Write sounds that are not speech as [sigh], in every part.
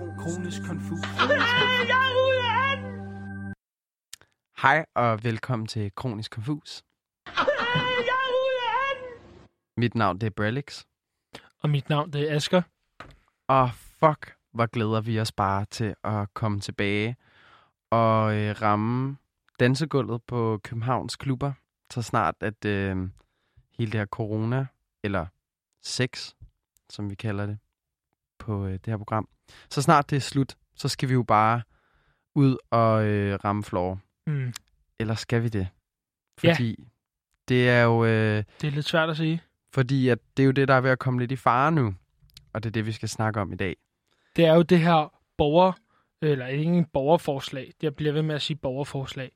Kronisk konfus. Hej og velkommen til Kronisk Konfus. Mit navn det er Brelix. Og mit navn det er Asger. Og fuck, hvor glæder vi os bare til at komme tilbage og øh, ramme dansegulvet på Københavns klubber, så snart at øh, hele det her corona, eller sex, som vi kalder det på øh, det her program, så snart det er slut, så skal vi jo bare ud og øh, ramme floor. Mm. Eller skal vi det? Ja. Fordi det er jo... Øh, Det er lidt svært at sige. fordi at det er jo det, der er ved at komme lidt i fare nu. Og det er det, vi skal snakke om i dag. Det er jo det her borger, eller ikke en borgerforslag. Jeg bliver ved med at sige borgerforslag.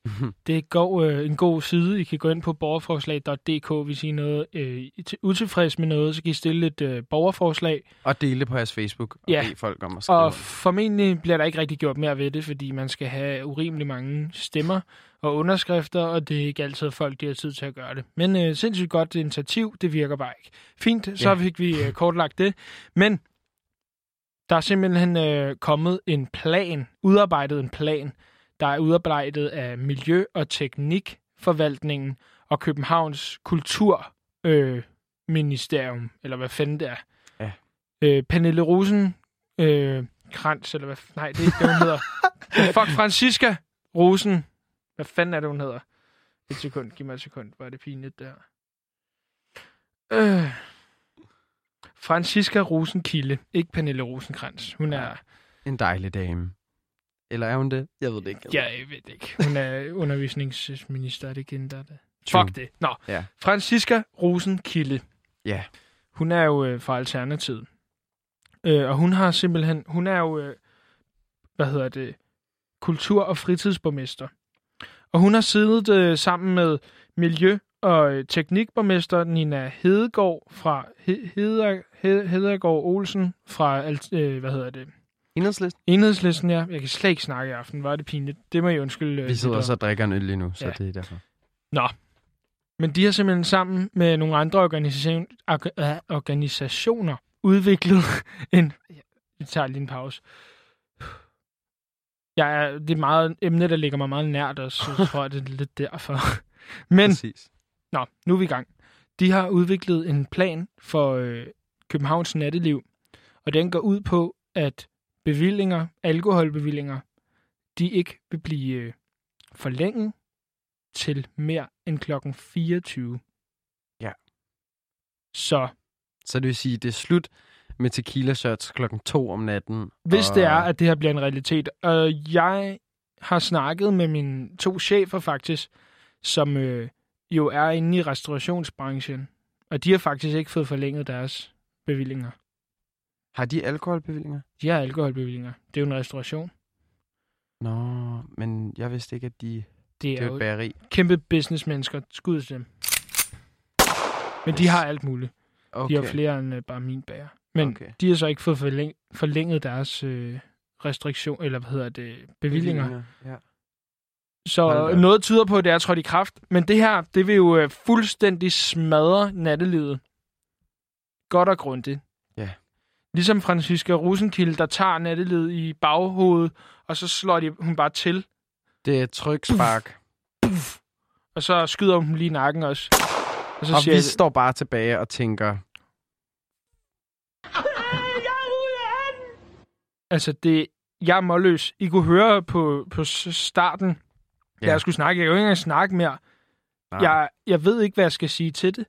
Det går øh, en god side. I kan gå ind på borgerforslag.dk, hvis I er noget, øh, utilfreds med noget, så kan I stille et øh, borgerforslag. og dele det på jeres Facebook og Ja. bede folk om at skrive. Og formentlig bliver der ikke rigtig gjort mere ved det, fordi man skal have urimelig mange stemmer og underskrifter, og det er ikke altid folk, de har tid til at gøre det. Men øh, sindssygt godt initiativ, det virker bare ikke. Fint, så Ja. fik vi øh, kortlagt det. Men der er simpelthen øh, kommet en plan, udarbejdet en plan, der er udarbejdet af Miljø- og Teknikforvaltningen og Københavns Kulturministerium, øh, eller hvad fanden det er. Ja. Øh, Pernille Rosen øh, Krantz, eller hvad... Nej, det er ikke det, hun hedder. Fuck, Francisca Rosen. Hvad fanden er det, hun hedder? Et sekund, giv mig et sekund. Hvor er det pinligt, der. Øh. Francisca Rosenkilde, ikke Pernille Rosenkrantz. Hun er... En dejlig dame. Eller er hun det? Jeg ved det ikke. Ja, jeg ved det ikke. Hun er undervisningsminister, er det ikke der er det? Fuck det. Nå, Ja. Francisca Rosenkilde. Ja. Hun er jo øh, fra Alternativet. Øh, og hun har simpelthen... Hun er jo... Øh, hvad hedder det? Kultur- og fritidsborgmester. Og hun har siddet øh, sammen med Miljø- og øh, Teknikborgmester Nina Hedegaard fra He- Heder, He- Hedegaard Olsen fra øh, hvad hedder det? Enhedslisten? Enhedslisten, ja. Jeg kan slet ikke snakke i aften. Var det pinligt? Det må jeg undskylde. øh, Vi sidder også og drikker en øl lige nu, så Ja. det er derfor. Men de har simpelthen sammen med nogle andre organisation, orga- øh, organisationer udviklet [laughs] en... Vi tager lige en pause. Jeg er, det er meget et emne, der ligger mig meget nært, og så [laughs] tror jeg, det er lidt derfor. Men, Præcis. Nå, nu er vi i gang. De har udviklet en plan for øh, Københavns natteliv, og den går ud på, at bevillinger, alkoholbevillinger, de ikke vil blive øh, forlænget til mere end klokken 24. Ja. Så Så det vil sige, det er slut med tequila shots klokken to om natten. hvis og... det er, at det her bliver en realitet, og jeg har snakket med mine to chefer faktisk, som øh, jo er inde i restaurationsbranchen, og de har faktisk ikke fået forlænget deres bevillinger. Har de alkoholbevillinger? De har alkoholbevillinger. Det er jo en restauration. Nå, men jeg vidste ikke, at de... Det Det er er jo et bageri. kæmpe businessmennesker. Skud til dem. Men de har alt muligt. Okay. De har flere end øh, bare min bager. Men Okay. de har så ikke fået forlæng- forlænget deres øh, restriktion, eller hvad hedder det, bevillinger. Ja. Så op. noget tyder på, at det er trådt i kraft. Men det her, det vil jo øh, fuldstændig smadre nattelivet. Godt og grundigt. Ja. Ligesom Francisca Rosenkilde, der tager nattelivet i baghovedet, og så slår de hun bare til, Det er et trykspark. og så skyder hun lige nakken også. Og så Og siger vi jeg, står bare tilbage og tænker, altså det, jeg er målløs. I kunne høre på, på starten, ja. Da jeg skulle snakke. Jeg kan jo ikke engang snakke mere. nej, Jeg, jeg ved ikke, hvad jeg skal sige til det.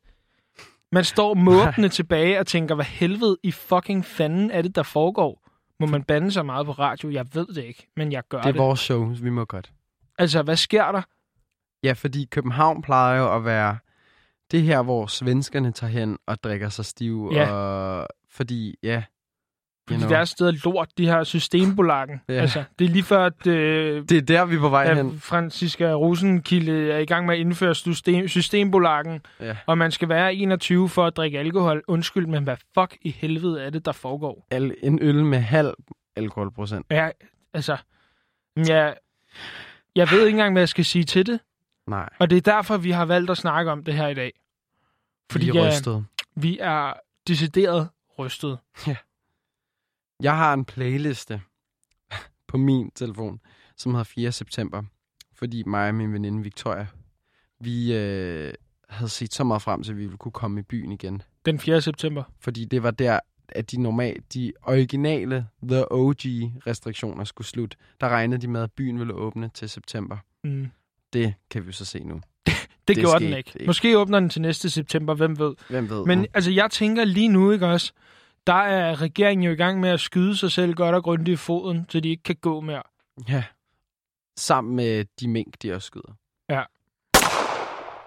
Man står [laughs] måbende tilbage og tænker, hvad helvede i fucking fanden er det, der foregår? Må man bande så meget på radio? Jeg ved det ikke, men jeg gør det er det. vores show, vi må godt. Altså, hvad sker der? Ja, fordi København plejer jo at være det her, hvor svenskerne tager hen og drikker sig stiv. Ja. Og, fordi, ja, På you de know, værste steder lort, de her systembolagen. Ja. Altså, det er lige før, at øh, det er der, vi er på vej ja, hen. Franziska Rosenkilde er i gang med at indføre system, systembolagen, Ja. og man skal være 21 for at drikke alkohol. Undskyld, men hvad fuck i helvede er det, der foregår? Al, en øl med halv alkoholprocent. Ja, altså, jeg, jeg ved ikke engang, hvad jeg skal sige til det. Nej, Og det er derfor, vi har valgt at snakke om det her i dag. Fordi vi er ja, rystet. vi er decideret rystet. Jeg har en playliste [laughs] på min telefon, som hedder 4. september. Fordi mig og min veninde Victoria, vi øh, havde set så meget frem til, at vi ville kunne komme i byen igen. Den 4. september. Fordi det var der, at de normale, de originale The OG restriktioner skulle slutte. Der regnede de med, at byen ville åbne til september. Mm. Det kan vi jo så se nu. [laughs] Det, det gjorde den ikke. ikke. Måske åbner den til næste september, hvem ved. Hvem ved? Men altså, jeg tænker lige nu, ikke også? Der er regeringen jo i gang med at skyde sig selv godt og grundigt i foden, så de ikke kan gå mere. Ja. Sammen med de mink, de også skyder.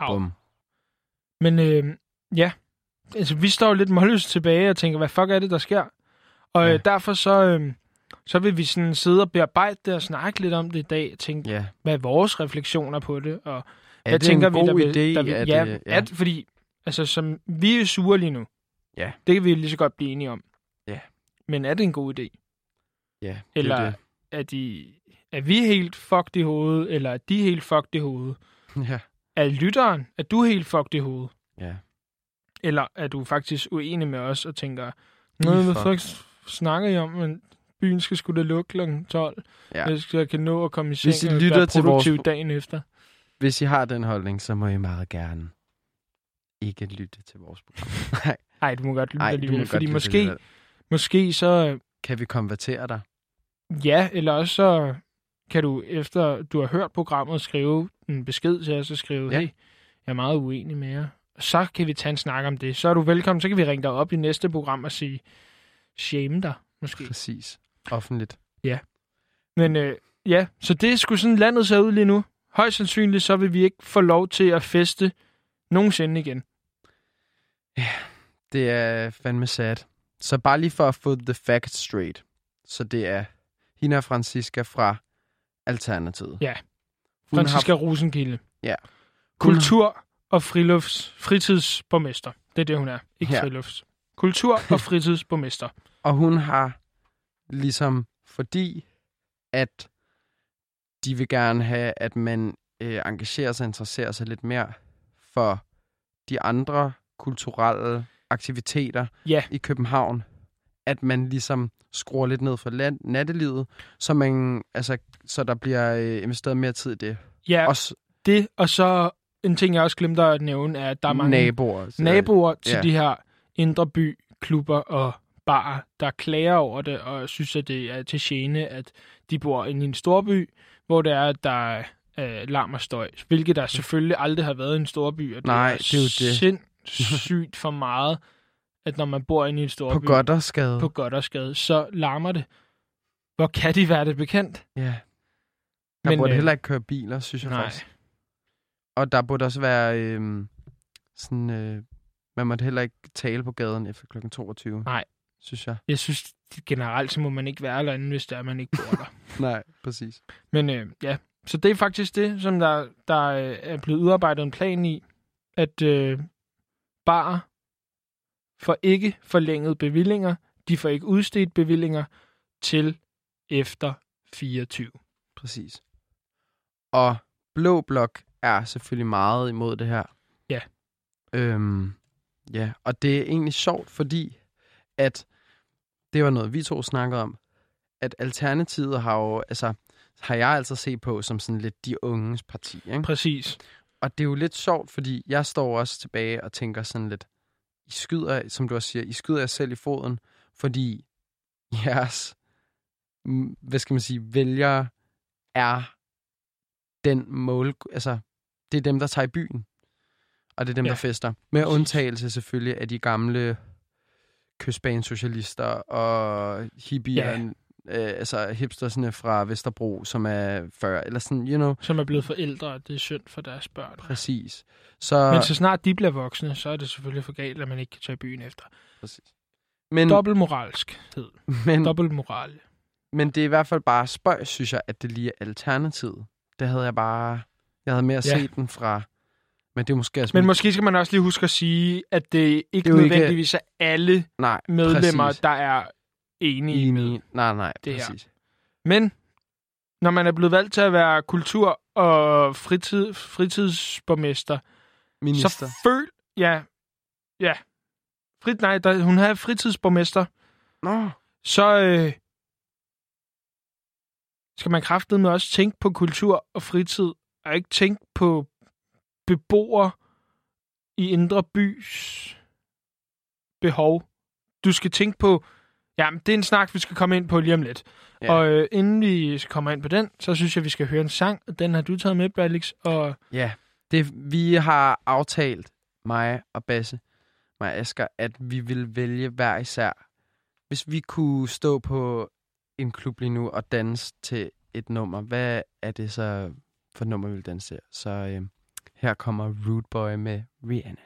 Au. Bum. Men øh, ja, altså, vi står jo lidt målløst tilbage og tænker, hvad fuck er det, der sker? Og Ja. øh, derfor så, øh, så vil vi sådan sidde og bearbejde det og snakke lidt om det i dag. Tænke, Ja. hvad er vores refleksioner på det? Og Er hvad det tænker en vi, god der vil, idé? der vil, ja, øh, ja. At, fordi altså, som, vi er sure lige nu. Ja. Det kan vi lige så godt blive enige om. Ja. Men er det en god idé? ja, det er Eller det. er, de, er vi helt fucked i hovedet, eller er de helt fucked i hovedet? Ja. Er lytteren, er du helt fucked i hovedet? ja. Eller er du faktisk uenig med os og tænker, Nå, hvad fucked." fuck snakker I om, men byen skal da lukke kl. 12. Ja. Jeg skal jeg kan nå at komme i seng Hvis I og lytter være til vores- produktiv dagen efter. Hvis I har den holdning, så må I meget gerne ikke lytte til vores program. [laughs] Nej, Nej, du må godt lytte Ej, alligevel, fordi godt måske, lytte alligevel. måske så Kan vi konvertere dig? ja, eller også så kan du efter du har hørt programmet skrive en besked til os og skrive, Ja. hey, jeg er meget uenig med jer. Så kan vi tage en snak om det. Så er du velkommen, så kan vi ringe dig op i næste program og sige, shame dig, måske. Præcis. Offentligt. Men øh, ja, så det er sgu sådan landet ser ud lige nu. Højst sandsynligt, så vil vi ikke få lov til at feste nogensinde igen. Det er fandme sad. Så bare lige for at få the facts straight. Så det er Hina Francisca fra Alternativet. Ja. Hun Franziska har... Rosenkilde. Ja. Kultur- og frilufts fritidsborgmester. Det er det, hun er. Ikke ja. frilufts. Kultur- og [laughs] fritidsborgmester. Og hun har ligesom, fordi at de vil gerne have, at man øh, engagerer sig og interesserer sig lidt mere for de andre kulturelle aktiviteter Ja. i København, at man ligesom skruer lidt ned for land, nattelivet, så, man, altså, så der bliver øh, investeret mere tid i det. Ja, og Også det. Og så en ting, jeg også glemte at nævne, er, at der er mange naboer. Så, naboer til ja. de her indre by klubber og barer, der klager over det og synes, at det er til gene, at de bor i en storby, hvor det er, at der er øh, larm og støj, hvilket der selvfølgelig aldrig har været i en storby, og det Nej, er, det er jo det. Sindssygt for meget, at når man bor inde i en storby På godt og skade. på Goddersgade, så larmer det. Hvor kan de være det bekendt? Ja. Der Men, burde øh, heller ikke køre biler, synes jeg nej. faktisk. Og der burde også være øh, sådan... Øh, man måtte heller ikke tale på gaden efter kl. 22. Nej. Synes jeg. Jeg synes generelt, så må man ikke være derinde, hvis det er, man ikke bor der. [laughs] Nej, præcis. Men øh, ja, så det er faktisk det, som der, der øh, er blevet udarbejdet en plan i, at øh, bare får ikke forlænget bevillinger, de får ikke udstedt bevillinger til efter 24. Præcis. Og Blå Blok er selvfølgelig meget imod det her. Ja. Øhm, ja, og det er egentlig sjovt, fordi at det var noget, vi to snakkede om, at Alternativet har jo, altså, har jeg altså set på som sådan lidt de unges parti, ikke? Præcis. Og det er jo lidt sjovt, fordi jeg står også tilbage og tænker sådan lidt, I skyder, som du også siger, I skyder jer selv i foden, fordi [laughs] jeres, hvad skal man sige, vælgere er den mål, altså det er dem, der tager i byen, og det er dem, Ja, der fester. Med undtagelse selvfølgelig af de gamle kystbanesocialister og hippier, Ja. Øh, altså hipstersne fra Vesterbro, som er 40, eller sådan, you know, Som er blevet forældre, og det er synd for deres børn. præcis. Så, Men så snart de bliver voksne, så er det selvfølgelig for galt, at man ikke kan tage byen efter. præcis. Men, Dobbeltmoralskhed. [laughs] men, Dobbeltmoral. men det er i hvert fald bare spøj, synes jeg, at det lige er alternativet. Det havde jeg bare... Jeg havde mere Ja. set den fra... Men det er måske... også Men måske skal man også lige huske at sige, at det ikke Det jo ikke- nødvendigvis er alle Nej, medlemmer, præcis. der er enige, enige. med. Nej, nej, det præcis. Her. Men når man er blevet valgt til at være kultur- og fritid, fritidsborgmester, Minister. så føl... Ja, ja. Frit, nej, der, hun havde fritidsborgmester. Nå. Så øh, skal man kraftedeme også tænke på kultur og fritid, og ikke tænke på beboere i indre bys behov. Du skal tænke på Jamen, det er en snak, vi skal komme ind på lige om lidt. Ja. Og øh, inden vi kommer ind på den, så synes jeg, vi skal høre en sang. Den har du taget med, Balix. Og... Ja, det, vi har aftalt, mig og Basse, mig og Asger, at vi vil vælge hver især. Hvis vi kunne stå på en klub lige nu og danse til et nummer, hvad er det så for nummer, vi vil danse til? Så øh, her kommer Root Boy med Rihanna.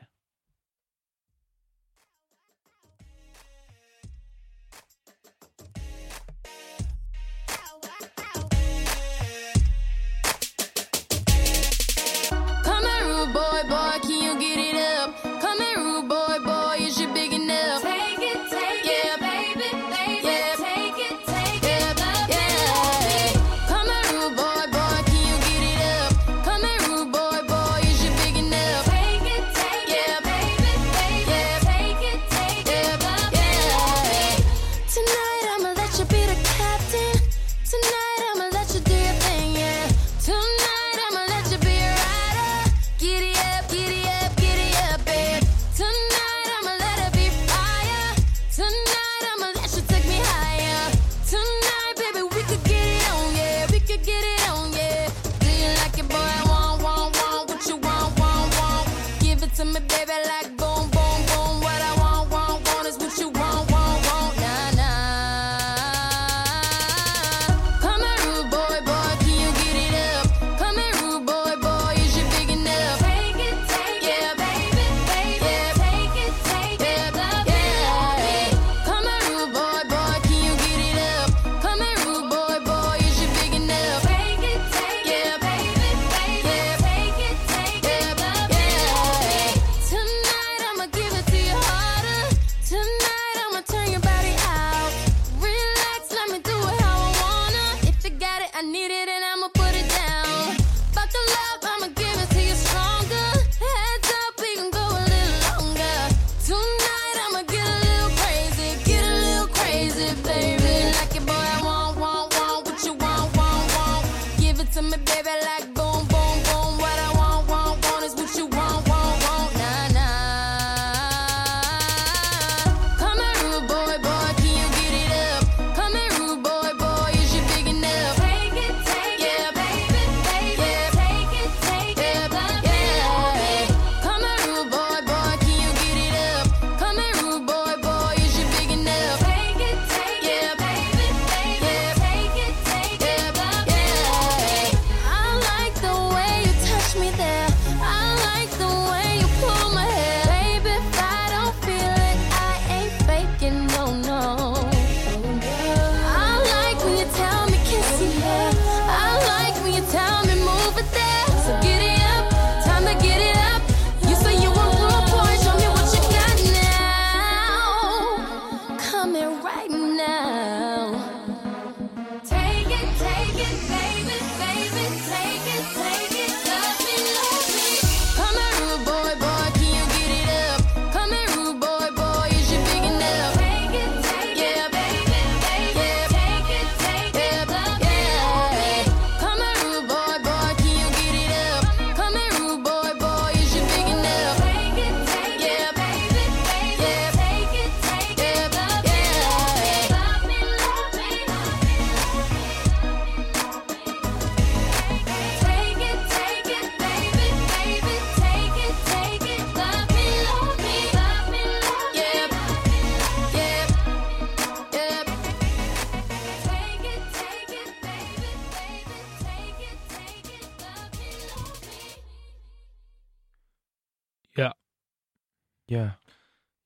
Ja.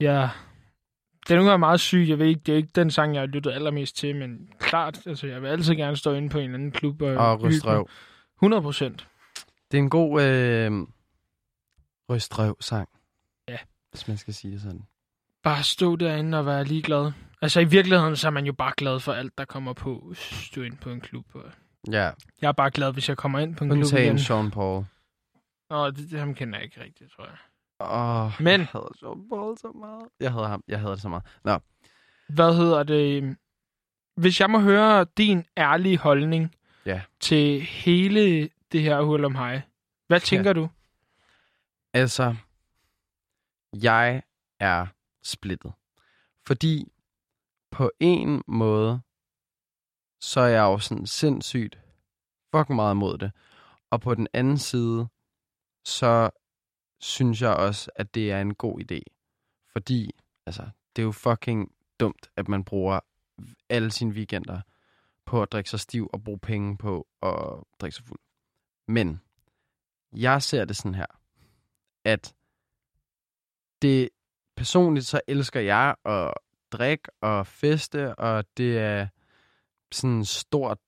Ja. Den er meget syg. Jeg ved ikke, det er ikke den sang, jeg har lyttet allermest til, men klart, altså, jeg vil altid gerne stå inde på en eller anden klub og, og rystrøv. 100 procent. Det er en god øh, rystrøv-sang. Ja. Hvis man skal sige det sådan. Bare stå derinde og være ligeglad. Altså i virkeligheden, så er man jo bare glad for alt, der kommer på, hvis du er inde på en klub. Og... Ja. Jeg er bare glad, hvis jeg kommer ind på en Undtagen klub igen. Sean Paul. Nå, det, det ham kender jeg ikke rigtigt, tror jeg. Oh, Men... Jeg havde John så meget. Jeg havde ham. Jeg havde det så meget. Nå. Hvad hedder det? Hvis jeg må høre din ærlige holdning ja. til hele det her hul om hej. Hvad tænker ja. du? Altså, jeg er splittet. Fordi på en måde, så er jeg jo sådan sindssygt fucking meget imod det. Og på den anden side, så synes jeg også, at det er en god idé. Fordi, altså, det er jo fucking dumt, at man bruger alle sine weekender på at drikke sig stiv og bruge penge på at drikke sig fuld. Men jeg ser det sådan her, at det personligt så elsker jeg at drikke og feste, og det er sådan en stor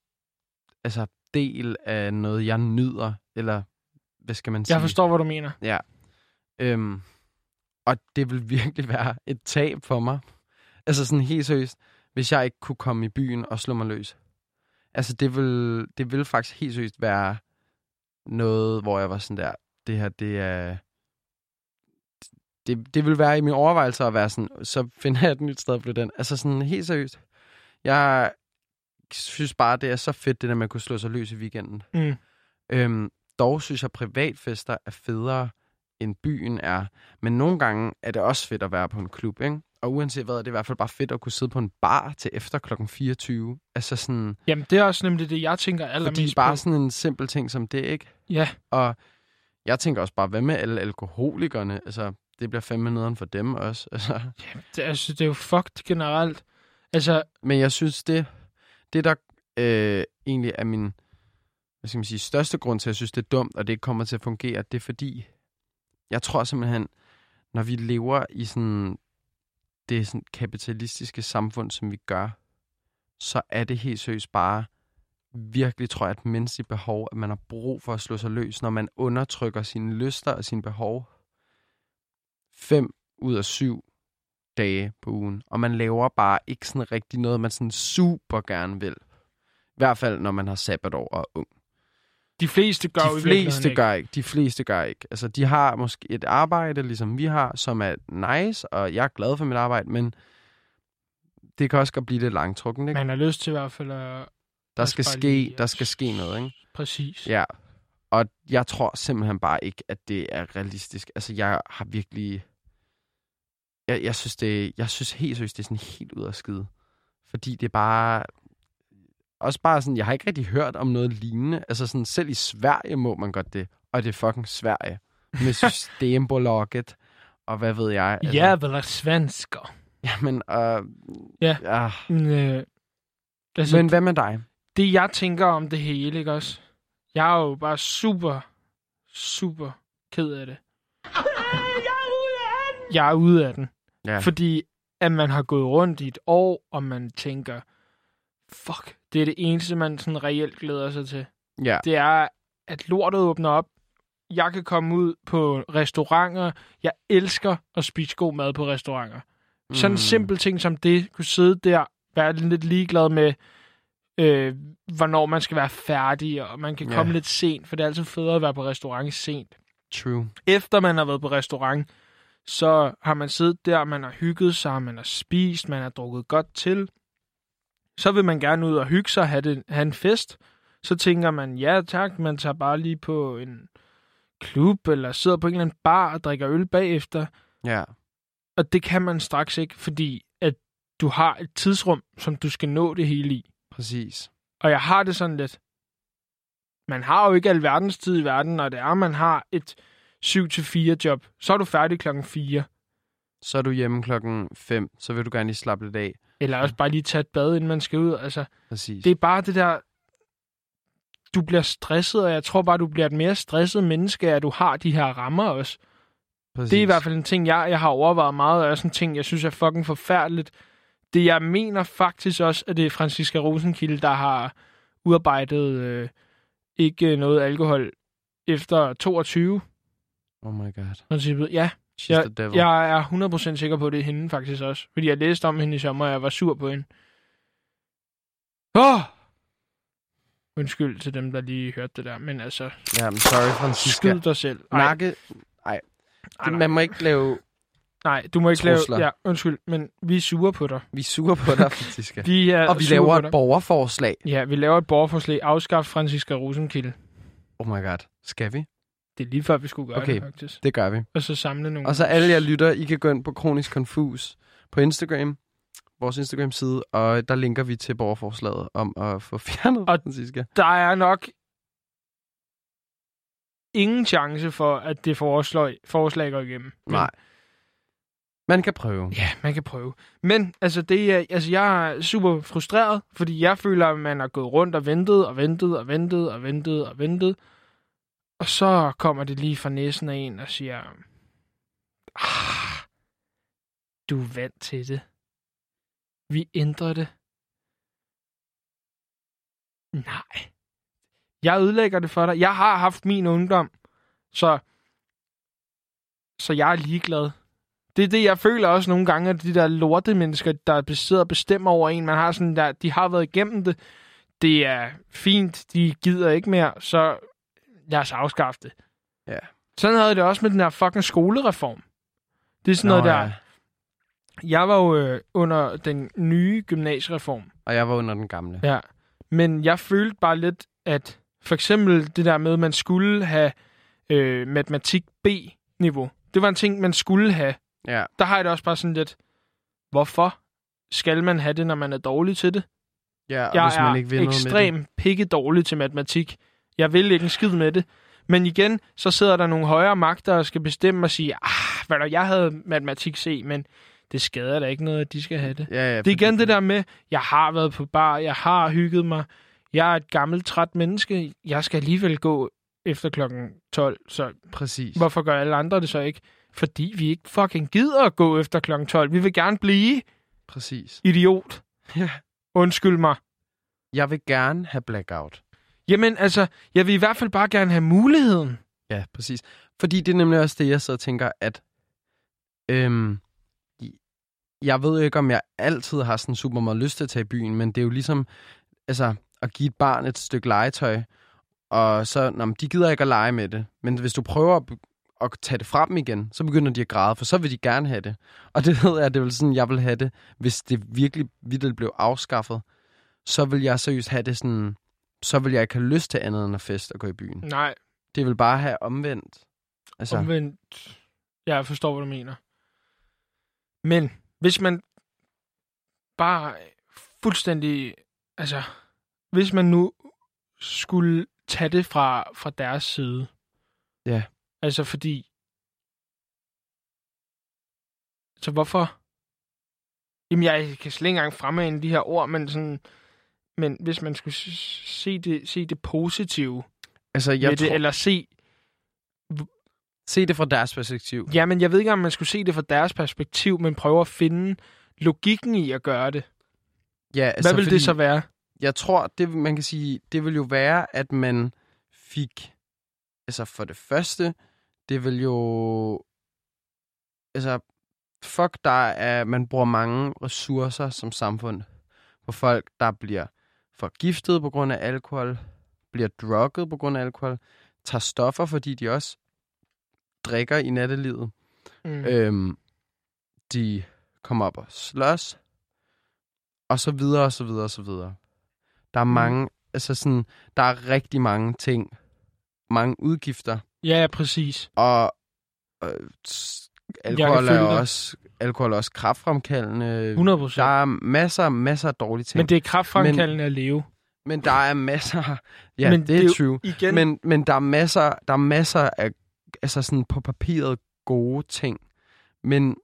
altså, del af noget, jeg nyder, eller hvad skal man sige? Jeg forstår, hvad du mener. Ja. Øhm, og det vil [laughs] virkelig være et tab for mig. Altså sådan helt seriøst, hvis jeg ikke kunne komme i byen og slå mig løs. Altså det vil, det vil faktisk helt seriøst være noget, hvor jeg var sådan der, det her, det er... Det, det vil være i mine overvejelser at være sådan, så finder jeg et nyt sted at flytte den. Altså sådan helt seriøst. Jeg synes bare, det er så fedt, det der med at kunne slå sig løs i weekenden. Mm. Øhm, dog synes jeg, privatfester er federe, end byen er. Men nogle gange er det også fedt at være på en klub, ikke? Og uanset hvad, er det i hvert fald bare fedt at kunne sidde på en bar til efter klokken 24. Altså sådan, Jamen, det er også nemlig det, jeg tænker fordi allermest bare på. sådan en simpel ting som det, ikke? Ja, Og jeg tænker også bare, hvad med alle alkoholikerne? Altså, det bliver fandme nederen for dem også. Altså. det, altså, det er jo fucked generelt. Altså, Men jeg synes, det, det der øh, egentlig er min hvad skal man sige, største grund til, at jeg synes, det er dumt, og det ikke kommer til at fungere, det er fordi, jeg tror simpelthen, når vi lever i sådan det sådan kapitalistiske samfund, som vi gør, så er det helt seriøst bare virkelig, tror jeg, et menneskeligt behov, at man har brug for at slå sig løs, når man undertrykker sine lyster og sine behov fem ud af syv dage på ugen. Og man laver bare ikke sådan rigtig noget, man sådan super gerne vil. I hvert fald, når man har sabbatår og er ung de fleste gør De fleste ikke. gør ikke. De fleste gør ikke. Altså, de har måske et arbejde, ligesom vi har, som er nice, og jeg er glad for mit arbejde, men det kan også godt blive lidt langtrukken, ikke? Man har lyst til i hvert fald at... der skal ske, lige der skal ske noget, ikke? Præcis. Ja. Og jeg tror simpelthen bare ikke, at det er realistisk. Altså, jeg har virkelig... Jeg, jeg, synes, det, jeg synes helt seriøst, det er sådan helt ud af skide. Fordi det er bare... Også bare sådan, jeg har ikke rigtig hørt om noget lignende. Altså sådan, selv i Sverige må man godt det. Og det er fucking Sverige. Med [laughs] Systembolaget. Og hvad ved jeg. Altså, Jävla svensker. Jamen, øh, Ja. ja. Men, øh, altså, Men hvad med dig? det jeg tænker om det hele, ikke også? Jeg er jo bare super, super ked af det. Jeg er ude af den. Ja. Fordi at man har gået rundt i et år, og man tænker, fuck, det er det eneste, man sådan reelt glæder sig til. ja. Det er, at lortet åbner op. Jeg kan komme ud på restauranter. Jeg elsker at spise god mad på restauranter. Sådan en Mm. simpel ting som det, kunne sidde der, være lidt ligeglad med, øh, hvornår man skal være færdig, og man kan Ja. komme lidt sent, for det er altid federe at være på restaurant sent. True. Efter man har været på restaurant, så har man siddet der, man har hygget sig, man har spist, man har drukket godt til. Så vil man gerne ud og hygge sig, have, det, have en fest. Så tænker man, ja tak, man tager bare lige på en klub, eller sidder på en eller anden bar og drikker øl bagefter. Ja. Og det kan man straks ikke, fordi at du har et tidsrum, som du skal nå det hele i. Præcis. Og jeg har det sådan lidt. Man har jo ikke alverdens tid i verden, når det er, man har et 7-4 job. Så er du færdig klokken 4. Så er du hjemme klokken 5, så vil du gerne lige slappe lidt af. Eller også bare lige tage et bad, inden man skal ud. Altså, Præcis. det er bare det der... Du bliver stresset, og jeg tror bare, du bliver et mere stresset menneske, at du har de her rammer også. Præcis. Det er i hvert fald en ting, jeg, jeg har overvejet meget, og sådan en ting, jeg synes er fucking forfærdeligt. Det jeg mener faktisk også, at det er Franziska Rosenkilde, der har udarbejdet øh, ikke noget alkohol efter 22 Oh my god. princippet. Ja, She's jeg, the devil. jeg er 100% sikker på, at det er hende faktisk også. Fordi jeg læste om hende i sommer, og jeg var sur på hende. Åh! Oh! Undskyld til dem, der lige hørte det der, men altså, Ja, men sorry, Francisca. skyd dig selv. Ej, Nakke, nej. man må ikke lave Nej, du må ikke Trusler. lave... Ja, undskyld, men vi er sure på dig. Vi er sure på dig, faktisk. [laughs] Vi er Og vi laver et dig. borgerforslag. Ja, vi laver et borgerforslag. Afskaf Franziska Rosenkilde. Oh my god. Skal vi? Det er lige før, vi skulle gøre Okay. det, faktisk. Det gør vi. Og så samle nogle... Og så alle jer lytter, I kan gå ind på Kronisk Confus på Instagram, vores Instagram-side, og der linker vi til borgerforslaget om at få [laughs] fjernet Og- Franziska. Der er nok ingen chance for, at det forslag, forslag går igennem. Men- Nej. Man kan prøve. Ja, man kan prøve. Men altså, det er, altså, jeg er super frustreret, fordi jeg føler, at man har gået rundt og ventet og ventet og ventet og ventet og ventet. Og så kommer det lige fra næsen af en og siger, ah, du er vant til det. Vi ændrer det. Nej. Jeg ødelægger det for dig. Jeg har haft min ungdom, så, så jeg er ligeglad. Det er det, jeg føler også nogle gange, at de der lorte mennesker, der sidder og bestemmer over en, man har sådan der, de har været igennem det. Det er fint, de gider ikke mere, så lad os afskaffe det. Ja. Sådan havde jeg det også med den her fucking skolereform. Det er sådan noget der. ja. Jeg var jo øh, under den nye gymnasiereform. Og jeg var under den gamle. Ja. Men jeg følte bare lidt, at for eksempel det der med, at man skulle have øh, matematik B-niveau. Det var en ting, man skulle have. Ja. Der har jeg det også bare sådan lidt, hvorfor skal man have det, når man er dårlig til det? Ja, og jeg hvis man ikke vil noget med det. ekstremt pikke dårlig til matematik. Jeg vil ikke en skid med det. Men igen, så sidder der nogle højere magter og skal bestemme og sige, ah, hvad der, jeg havde matematik C, men det skader da ikke noget, at de skal have det. Ja, ja, Det er igen det der med, jeg har været på bar, jeg har hygget mig, jeg er et gammelt, træt menneske, jeg skal alligevel gå efter klokken 12, så Præcis. hvorfor gør alle andre det så ikke? Fordi vi ikke fucking gider at gå efter klokken 12. Vi vil gerne blive Præcis. idiot. Ja. Undskyld mig. Jeg vil gerne have blackout. Jamen altså, jeg vil i hvert fald bare gerne have muligheden. Ja, præcis. Fordi det er nemlig også det, jeg så tænker, at øhm, jeg ved ikke, om jeg altid har sådan super meget lyst til at tage i byen, men det er jo ligesom altså, at give et barn et stykke legetøj, og så, nå, men de gider ikke at lege med det. Men hvis du prøver at, at tage det fra dem igen, så begynder de at græde, for så vil de gerne have det. Og det [laughs] ved jeg, det vil sådan, jeg vil have det, hvis det virkelig vildt blev afskaffet. Så vil jeg seriøst have det sådan, så vil jeg ikke have lyst til andet end at fest og gå i byen. Nej, Det vil bare have omvendt. Altså, omvendt. Jeg forstår, hvad du mener. Men hvis man bare fuldstændig... Altså, hvis man nu skulle tage det fra, fra deres side. Ja. Altså, fordi... Så hvorfor? Jamen, jeg kan slet ikke engang fremme de her ord, men sådan... Men hvis man skulle se det, se det positive altså jeg tror, det, eller se se det fra deres perspektiv. Ja, men jeg ved ikke, om man skulle se det fra deres perspektiv, men prøve at finde logikken i at gøre det. Ja, Altså, Hvad vil det så være? Jeg tror, det man kan sige, det vil jo være, at man fik, altså for det første, det vil jo, altså, fuck, der er, man bruger mange ressourcer som samfund på folk, der bliver forgiftet på grund af alkohol, bliver drugget på grund af alkohol, tager stoffer, fordi de også drikker i nattelivet. Mm. Øhm, de kommer op og slås, og så videre, og så videre, og så videre. Der er Mm. mange, altså sådan, der er rigtig mange ting, mange udgifter, Ja, ja, præcis. og øh, s- alkohol er også, alkohol er også kraftfremkaldende. 100 procent. Der er masser, masser af dårlige ting. Men det er kraftfremkaldende at leve. men der er masser, ja, Men men det, det er er jo true. Igen, Men, men der er masser, der er masser af, altså sådan på papiret gode ting. Men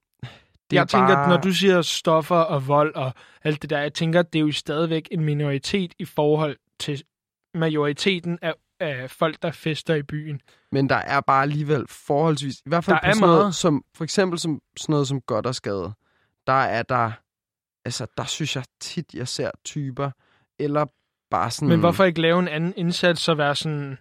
det jeg er tænker, bare... når du siger stoffer og vold og alt det der, jeg tænker, det er jo stadigvæk en minoritet i forhold til majoriteten af, af folk, der fester i byen. Men der er bare alligevel forholdsvis... I hvert fald Der på er sådan noget, meget. som, for eksempel som, sådan noget som godt og skade. Der er der... Altså, der synes jeg tit, jeg ser typer, eller bare sådan... Men hvorfor ikke lave en anden indsats og være sådan,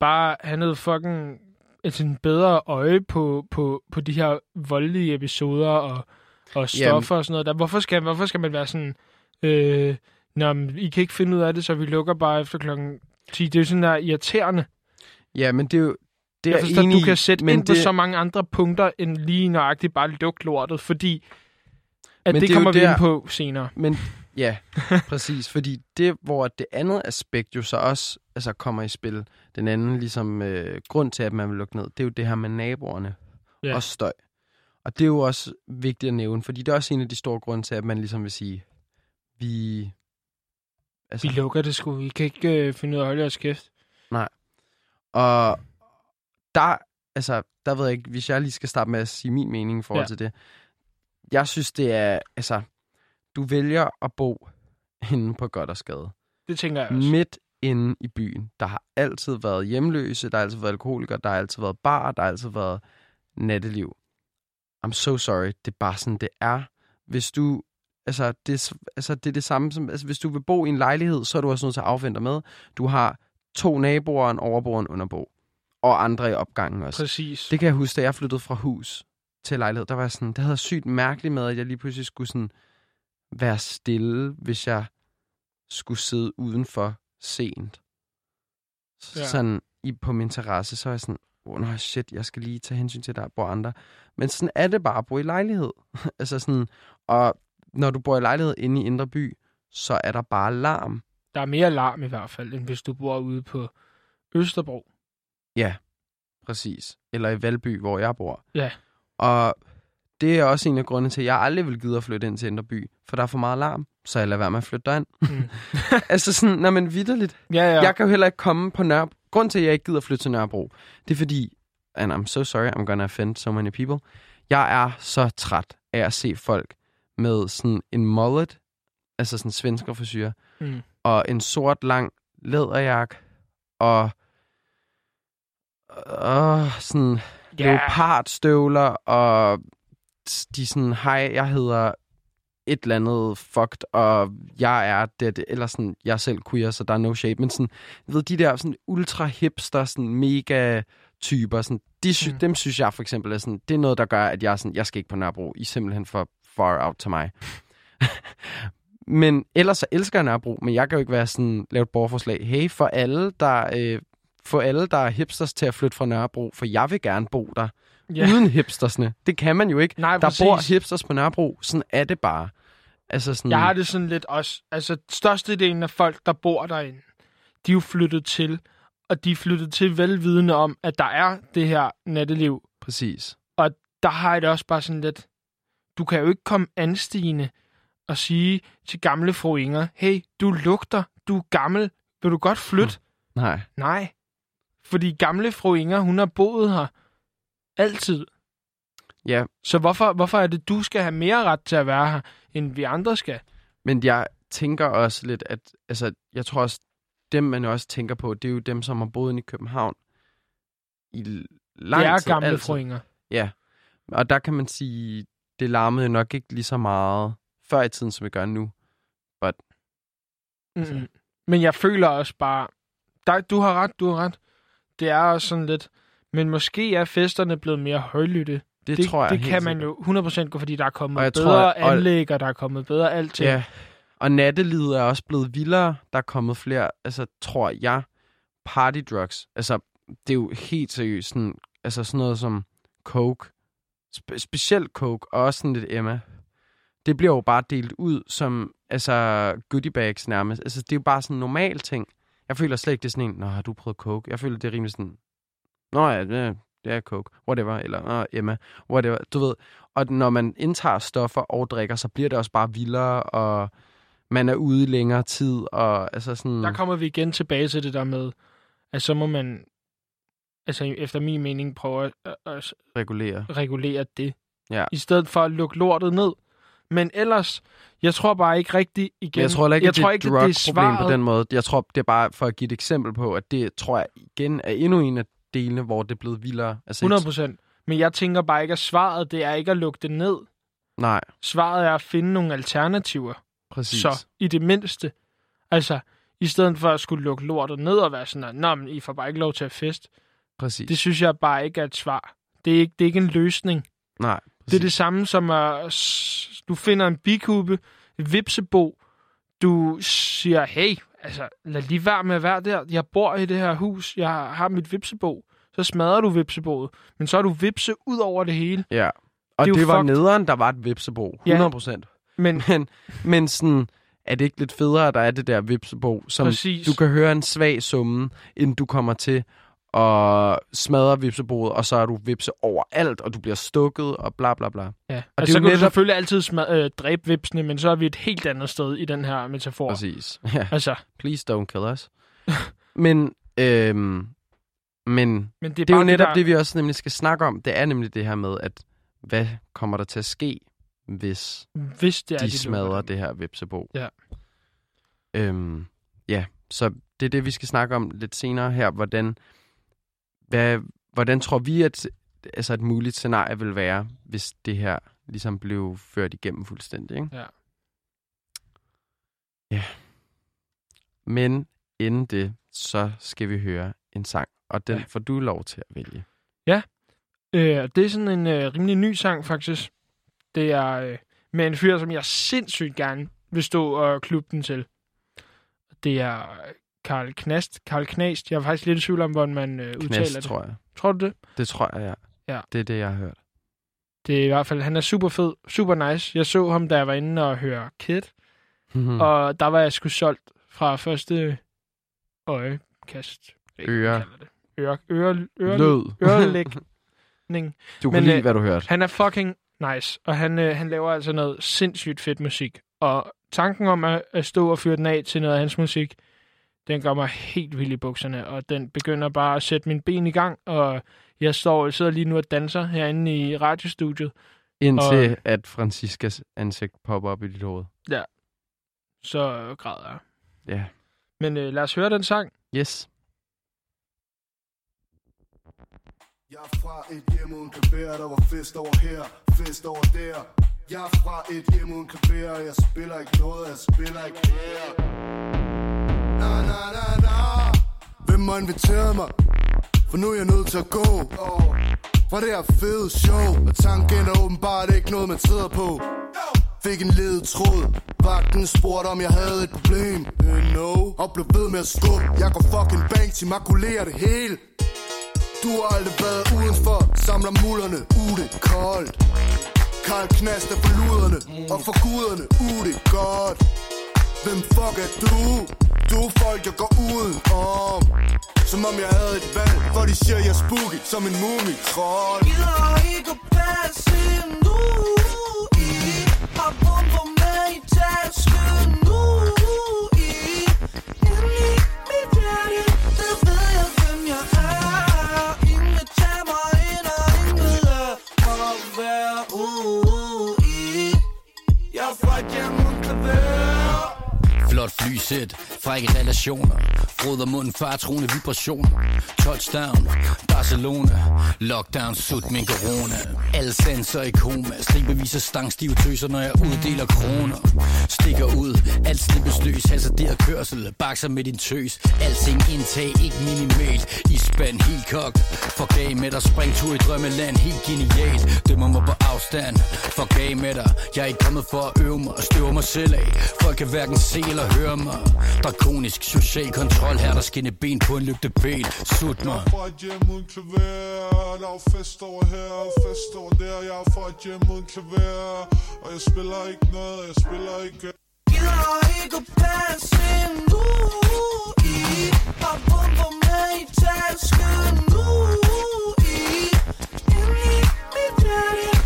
bare have noget fucking et sådan bedre øje på, på, på de her voldelige episoder og, og stoffer og sådan noget der. Hvorfor skal, hvorfor skal man være sådan, øh, Nå, men I kan ikke finde ud af det, så vi lukker bare efter klokken 10. Det er jo sådan der irriterende. Ja, men det er jo... det er Jeg forstår, enig du kan sætte ind på det, så mange andre punkter, end lige nøjagtigt bare lukke lortet, fordi at Men det, det er kommer vi der- ind på senere. Men ja, [laughs] præcis. Fordi det, hvor det andet aspekt jo så også altså, kommer i spil, den anden ligesom, øh, grund til, at man vil lukke ned, det er jo det her med naboerne Ja. og støj. Og det er jo også vigtigt at nævne, fordi det er også en af de store grunde til, at man ligesom vil sige, vi... Altså, Vi lukker det sgu. Vi kan ikke øh, finde ud af at holde os kæft. Og der, altså, der ved jeg ikke, hvis jeg lige skal starte med at sige min mening i forhold Ja. ja. til det. Jeg synes, det er, altså, du vælger at bo inde på godt og skade. Det tænker jeg også. Midt inde i byen. Der har altid været hjemløse, der har altid været alkoholikere, der har altid været bar, der har altid været natteliv. I'm so sorry, det er bare sådan, det er. Hvis du, altså det, altså, det er det samme som, altså hvis du vil bo i en lejlighed, så er du også nødt til at afvente dig med. Du har to naboer, en overbo og en underbo. Og andre i opgangen også. Præcis. Det kan jeg huske, da jeg flyttede fra hus til lejlighed. Der var sådan, det havde jeg sygt mærkeligt med, at jeg lige pludselig skulle sådan være stille, hvis jeg skulle sidde udenfor sent. Ja. Ja. Sådan i, på min terrasse, så er jeg sådan, oh, nej, shit, jeg skal lige tage hensyn til, at der bor andre. Men sådan er det bare at bo i lejlighed. [laughs] altså sådan, og når du bor i lejlighed inde i Indre By, så er der bare larm. Der er mere larm i hvert fald, end hvis du bor ude på Østerbro. Ja, præcis. Eller i Valby, hvor jeg bor. Ja. Og det er også en af grundene til, at jeg aldrig vil gide at flytte ind til Indre By, for der er for meget larm, så jeg lader være med at flytte derind. Mm. [laughs] altså sådan, når man vidderligt. Ja. Ja. Jeg kan jo heller ikke komme på Nørrebro. Grunden til, at jeg ikke gider at flytte til Nørrebro, det er fordi, and I'm so sorry, I'm gonna offend so many people. Jeg er så træt af at se folk med sådan en mullet, altså sådan en svenskerforsyre, Mm. og en sort lang læderjakke, og og sådan Ja, leopardstøvler, og de sådan, hej, jeg hedder et eller andet fucked, og jeg er det, eller sådan, jeg er selv queer, så der er no shade, men sådan, ved, de der sådan ultra hipster, sådan mega typer, sådan, de sy- mm. dem synes jeg for eksempel er sådan, det er noget, der gør, at jeg er sådan, jeg skal ikke på Nørrebro, I er simpelthen for far out til mig. men ellers så elsker jeg Nørrebro, men jeg kan jo ikke være sådan, lave et borgerforslag, hey, for alle, der, øh, for alle, der er hipsters til at flytte fra Nørrebro, for jeg vil gerne bo der, ja. uden hipstersne. Det kan man jo ikke. Nej, der præcis. bor hipsters på Nørrebro, sådan er det bare. Altså sådan, Jeg har det sådan lidt også. Altså, størstedelen af folk, der bor derinde, de er jo flyttet til, og de er flyttet til velvidende om, at der er det her natteliv. Præcis. Der har jeg det også bare sådan lidt, du kan jo ikke komme anstigende og sige til gamle fru Inger, hey, du lugter, du er gammel, vil du godt flytte? Nej. Nej. Fordi gamle fru Inger, hun har boet her altid. Ja, Så hvorfor, hvorfor er det, du skal have mere ret til at være her, end vi andre skal? men jeg tænker også lidt, at altså, jeg tror også, dem man også tænker på, det er jo dem, som har boet i København i lang det er tid. gamle altid. fru Inger. Ja, og der kan man sige, det larmede nok ikke lige så meget før i tiden, som vi gør nu. Mm-hmm. Men jeg føler også bare... Der, du har ret, du har ret. Det er også sådan lidt... Men måske er festerne blevet mere højlytte. Det, det tror jeg det kan man jo 100% gå, fordi der er kommet Og jeg bedre tror, at- og- anlæg, og der er kommet bedre alting. Ja, og nattelivet er også blevet vildere. Der er kommet flere, altså tror jeg, party drugs. Altså, det er jo helt seriøst sådan, altså sådan noget som coke. Spe- specielt coke, og også sådan lidt Emma. Det bliver jo bare delt ud som, altså, goodie bags nærmest. Altså, det er jo bare sådan en normal ting. Jeg føler slet ikke, det er sådan en, Nå, har du prøvet coke? Jeg føler, det er rimelig sådan, Nå ja, det er, det er coke, whatever, eller Nå, Emma, whatever, du ved. Og når man indtager stoffer og drikker, så bliver det også bare vildere, og man er ude i længere tid, og altså sådan... Der kommer vi igen tilbage til det der med, at så må man, altså efter min mening, prøve at, at, at regulere. regulere det. Ja. I stedet for at lukke lortet ned. Men ellers, jeg tror bare ikke rigtig igen... Jeg tror ikke, jeg det tror er ikke, det er svaret. på den måde. Jeg tror, det er bare for at give et eksempel på, at det tror jeg igen er endnu en af delene, hvor det er blevet vildere. Altså, 100 procent. Men jeg tænker bare ikke, at svaret det er ikke at lukke det ned. Nej, Svaret er at finde nogle alternativer. præcis. Så i det mindste. Altså, i stedet for at skulle lukke lortet ned og være sådan, at Nå, men I får bare ikke lov til at fest. Præcis. Det synes jeg bare ikke er et svar. Det er ikke, det er ikke en løsning. Nej, Det er det samme som, at du finder en bikube, et vipsebo, du siger, hey, altså, lad lige være med at være der. Jeg bor i det her hus, jeg har mit vipsebo. så smadrer du vipseboet. Men så er du vipse ud over det hele. Ja. Og Det det, var fucked. nederen, der var et vipsebo. Ja. 100 procent. Men [laughs] Men, men sådan, er det ikke lidt federe, at der er det der vipsebo, som Præcis. du kan høre en svag summe, inden du kommer til at smadre vipseboet, og så er du vipse overalt, og du bliver stukket, og bla bla bla. ja, Og og det altså, er så kan du netop- selvfølgelig altid smad, øh, dræbe vipsene, men så er vi et helt andet sted i den her metafor. Præcis. [laughs] Ja. Altså, Please don't kill us. [laughs] men, øhm, men men det er, det er jo netop der, det, vi også nemlig skal snakke om. Det er nemlig det her med, at hvad kommer der til at ske, hvis hvis det er, de lukker smadrer det her vipsebo. Ja. Øhm, ja, så det er det, vi skal snakke om lidt senere her. Hvordan, hvad, hvordan tror vi, at altså et muligt scenarie vil være, hvis det her ligesom blev ført igennem fuldstændig, ikke? Ja. Ja. Men inden det, så skal vi høre en sang, og den Ja. får du lov til at vælge. Øh, det er sådan en øh, rimelig ny sang, faktisk. Det er øh, med en fyr, som jeg sindssygt gerne vil stå og klubbe den til. Det er øh, Karl Knast. Karl Knast. Jeg er faktisk lidt i tvivl om, hvordan man øh, udtaler Knast, det. tror jeg. Tror du det? Det tror jeg, ja. Ja. Det er det, jeg har hørt. Det er i hvert fald, han er super fed, super nice. Jeg så ham, da jeg var inde og høre Kid, Mm. mm. og der var jeg sgu solgt fra første øjekast. Øre. Øre, øre, øre, Lød. ørelægning. [laughs] Du kan Men, lide, øh, hvad du hørte. Han er fucking nice, og han, øh, han laver altså noget sindssygt fedt musik. Og tanken om at, at stå og fyre den af til noget af hans musik, den gør mig helt vild i bukserne, og den begynder bare at sætte mine ben i gang, og jeg står sidder lige nu og danser herinde i radiostudiet, Indtil at Franciscas ansigt popper op i dit hoved. så græder jeg. Ja. Men øh, lad os høre den sang. Yes. Jeg er fra et hjem uden klaver, der var fest over her, fest over der. Jeg er fra et hjem uden klaver, jeg spiller ikke noget, jeg spiller ikke her. Na na na na. Hvem har inviteret mig? For nu er jeg nødt til at gå. For det her fede show, og tanken er åbenbart ikke noget, man sidder på. Fik en ledet tråd. Vagten spurgte om jeg havde et problem. Uh, No. Og blev ved med at skubbe. Jeg går fucking bang til makulerer det hele. Du har aldrig været udenfor. Samler mullerne. Uh det er koldt. Karl knaster for luderne. Og for guderne. Uh det er godt. Hvem fuck er du? Du er folk jeg går uden om. Som om jeg havde et valg For de siger jeg er spooky Som en mumie Trold gider ikke at passe nu i Har bomber. Blot flysæt, frække relationer. Frod og mund, fartroende vibrationer Touchdown, Barcelona. Lockdown, sut min corona. Alle sanser i koma. Stribevis af stangstive tøser, når jeg uddeler kroner. Stikker ud, alt slippes løs. Hasarder kørsel, bakser med din tøs. Alting indtag, ikke minimalt. I spand, helt kogt Forgav med dig, springtur i drømmeland Helt genialt, dømmer mig på afstand. Forgav med dig, jeg er ikke kommet for at øve mig Og støve mig selv af. Folk kan hverken se eller høre mig. Drakonisk social kontrol. Her der skinne ben på en lygtepæl. Sut mig. Fra et hjem uden klaver Der er fest over her og fest over der. Jeg er fra et hjem uden klaver Og jeg spiller ikke noget, jeg spiller ikke. Gider ikke at passe nu i. Har bomber med i tasken nu i. Inde i mit hjerte,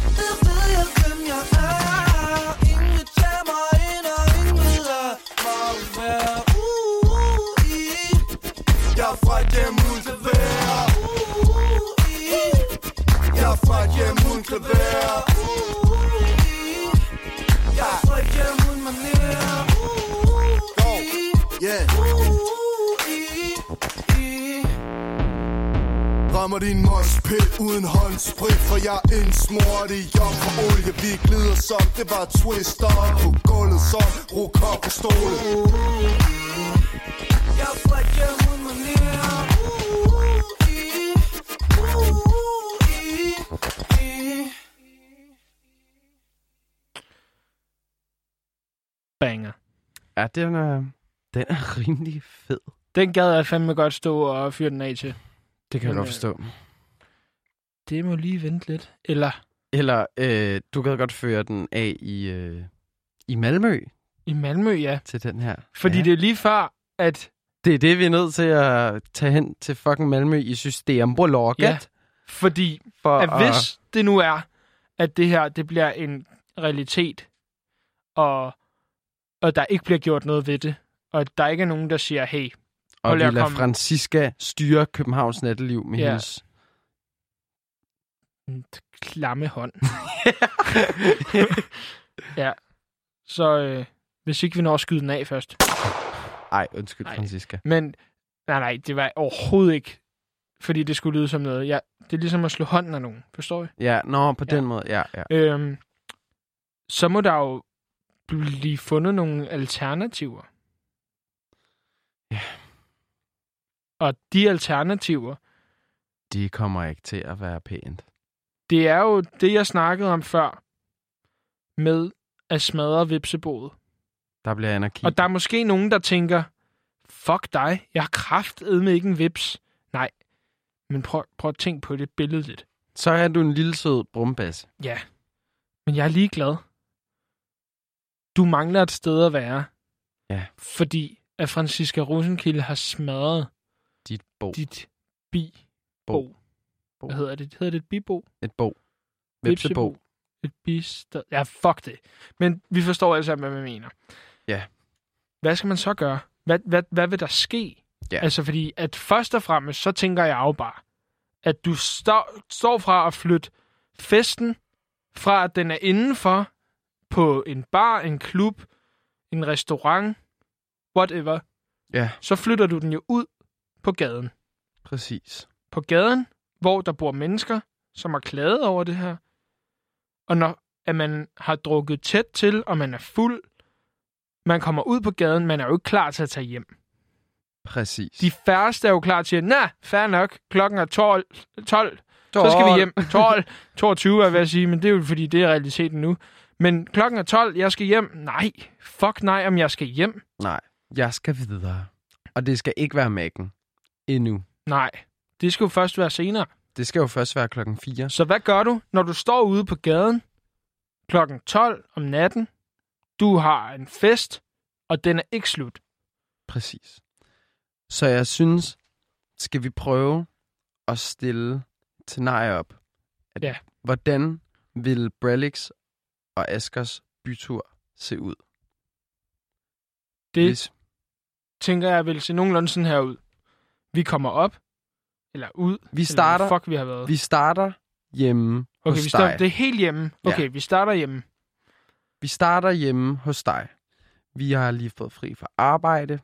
jeg er indsmurt i jomfru olie Vi glider som, det var twister På gulvet som rokok på stole Jeg er et hjem uden manér Banger. Ja, den er, den er rimelig fed. Den gad jeg fandme godt stå og fyre den af til. Det kan jeg godt øh, forstå. Det må lige vente lidt. Eller Eller øh, du kan godt føre den af i, øh, i Malmø i Malmø, ja. til den her. Fordi ja. det er lige før, at det er det, vi er nødt til at tage hen til fucking Malmø i Systembolaget. Ja. fordi For at hvis det nu er, at det her det bliver en realitet, og, og der ikke bliver gjort noget ved det, og at der ikke er nogen, der siger, hey, og vi lader komme. Francisca styre Københavns natteliv med Ja. hendes... en klamme hånd. [laughs] [laughs] ja, så øh, hvis ikke vi når at skyde den af først. Ej, undskyld, Nej. Francisca. Men nej, nej, det var overhovedet ikke, fordi det skulle lyde som noget. Ja, det er ligesom at slå hånden af nogen, forstår I? Ja, nå, på Ja. den måde, ja, ja. Øhm, så må der jo blive fundet nogle alternativer. Ja. Og de alternativer, De kommer ikke til at være pænt. Det er jo det, jeg snakkede om før, med at smadre vipseboet. Der bliver anarki. Og der er måske nogen, der tænker, fuck dig, jeg har kraftedme ikke en vips. Nej, men prøv, prøv at tænke på det billedligt. Så er du en lille sød brumbasse. Ja, men jeg er ligeglad. Du mangler et sted at være. Ja. Fordi at Franziska Rosenkilde har smadret Dit bo. dit bi Bo. bo. Bo. Hvad hedder det? Hedder det et bibo? Et bo. Vipsebo. Et bisted. Ja, fuck det. Men vi forstår altså, hvad man mener. Ja. Hvad skal man så gøre? Hvad, hvad, hvad vil der ske? Ja. Altså, fordi at først og fremmest, så tænker jeg jo bare, at du står, står fra at flytte festen fra, at den er indenfor på en bar, en klub, en restaurant, whatever, Ja, så flytter du den jo ud på gaden. præcis. På gaden, hvor der bor mennesker, som har klaget over det her. Og når at man har drukket tæt til, og man er fuld, man kommer ud på gaden, man er jo ikke klar til at tage hjem. Præcis. De færreste er jo klar til at, nej, fair nok, klokken er 12, 12 så skal vi hjem. 12, 22 er jeg ved at sige, men det er jo fordi, det er realiteten nu. Men klokken er 12, jeg skal hjem. Nej, fuck nej, om jeg skal hjem. Nej, jeg skal videre. Og det skal ikke være mækken. Endnu. Nej, det skal jo først være senere. Det skal jo først være klokken 4. Så hvad gør du, når du står ude på gaden klokken 12 om natten? Du har en fest, og den er ikke slut. Præcis. Så jeg synes, skal vi prøve at stille et scenarie op. At, Ja. Hvordan vil Brelix og Askers bytur se ud? Det Hvis, tænker jeg vil se nogenlunde sådan her ud. Vi kommer op, eller ud. vi, starter, Eller fuck vi har været. vi starter hjemme okay, hos vi starter, dig. det er helt hjemme. Ja. Okay, vi starter hjemme. Vi starter hjemme hos dig. Vi har lige fået fri fra arbejde,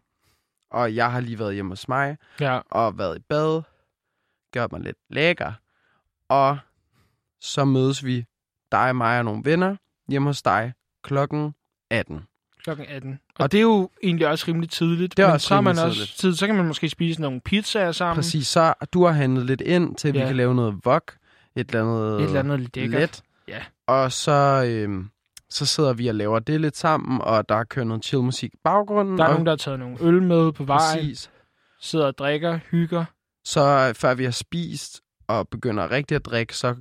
og jeg har lige været hjemme hos mig, Ja, og været i bad, gjort mig lidt lækker, og så mødes vi, dig, mig og nogle venner, hjemme hos dig klokken 18. klokken 18. Og, og det er jo egentlig også rimelig tidligt. Det er men også så har man rimelig også tidligt. tid, så kan man måske spise nogle pizzaer sammen. Præcis, så du har handlet lidt ind til, at vi Ja. kan lave noget vok, et eller andet, Et eller andet lidt lækkert. let. Ja. Og så, øhm, så sidder vi og laver det lidt sammen, og der er kørt noget chill musik i baggrunden. Der er og nogen, der har taget nogle øl med på vejen, Præcis. sidder og drikker, hygger. Så øh, før vi har spist og begynder rigtig at drikke, så,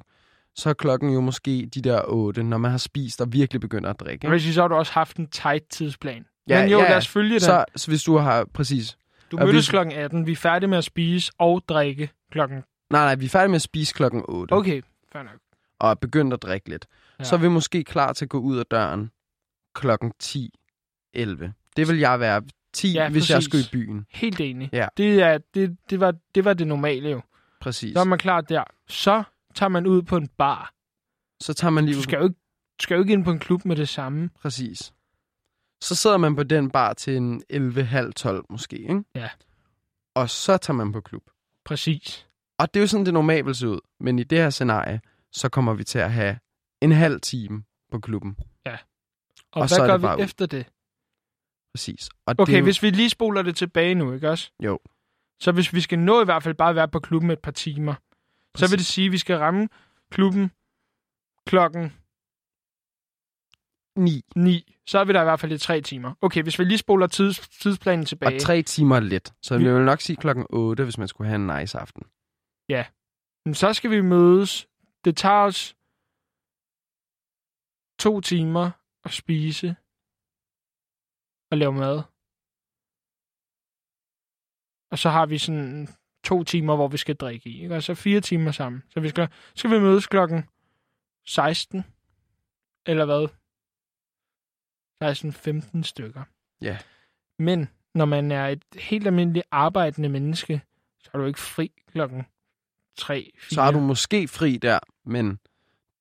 så er klokken jo måske de der 8, når man har spist og virkelig begynder at drikke. Ikke? så har du også haft en tight tidsplan. Ja, Men jo, ja, lad os følge den. Så, så hvis du har, præcis. du mødtes hvis- klokken 18, vi er færdige med at spise og drikke klokken... Nej, nej, vi er færdige med at spise klokken 8. Okay, fair nok. Og er begyndt at drikke lidt. Ja. Så er vi måske klar til at gå ud af døren klokken 10, 11. Det vil jeg være 10, Ja, hvis jeg skulle i byen. Helt enig. Ja. Det, er, det, det, var, det var det normale jo. Præcis. Så er man klar der. Så tager man ud på en bar. Så tager man lige Du skal jo ikke, du skal jo ikke ind på en klub med det samme. Præcis. Så sidder man på den bar til en 11.30 måske, ikke? Ja. Og så tager man på klub. Præcis. Og det er jo sådan, det normalt vil se ud. Men i det her scenarie, så kommer vi til at have en halv time på klubben. Og, Og og så hvad er gør vi ud. efter det? Præcis. Og Okay, det jo, hvis vi lige spoler det tilbage nu, ikke også? Jo. Så hvis vi skal nå i hvert fald bare at være på klubben et par timer, så vil det sige, at vi skal ramme klubben klokken 9 9. Så er vi der i hvert fald i tre timer. Okay, hvis vi lige spoler tids, tidsplanen tilbage. og tre timer er let. Så Vi- vi vil nok sige klokken 8, hvis man skulle have en nice aften. Men så skal vi mødes. Det tager os to timer at spise og lave mad. Og så har vi sådan to timer, hvor vi skal drikke i. Ikke? Og så fire timer sammen. Så vi skal, skal vi mødes klokken 16. Eller hvad? 16-15 stykker. Ja. Men når man er et helt almindeligt arbejdende menneske, så er du ikke fri klokken 3, 4. Så har du måske fri der, men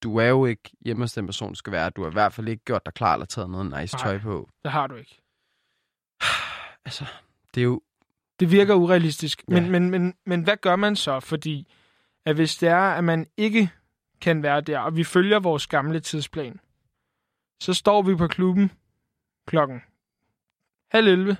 du er jo ikke hjemme hos den person, du skal være. Du har i hvert fald ikke gjort dig klar eller taget noget nice Nej. tøj på. Det har du ikke. [sighs] Altså, det er jo... Det virker urealistisk. Men, Ja. men, men, men hvad gør man så? Fordi at hvis det er, at man ikke kan være der, og vi følger vores gamle tidsplan, så står vi på klubben klokken halv 11,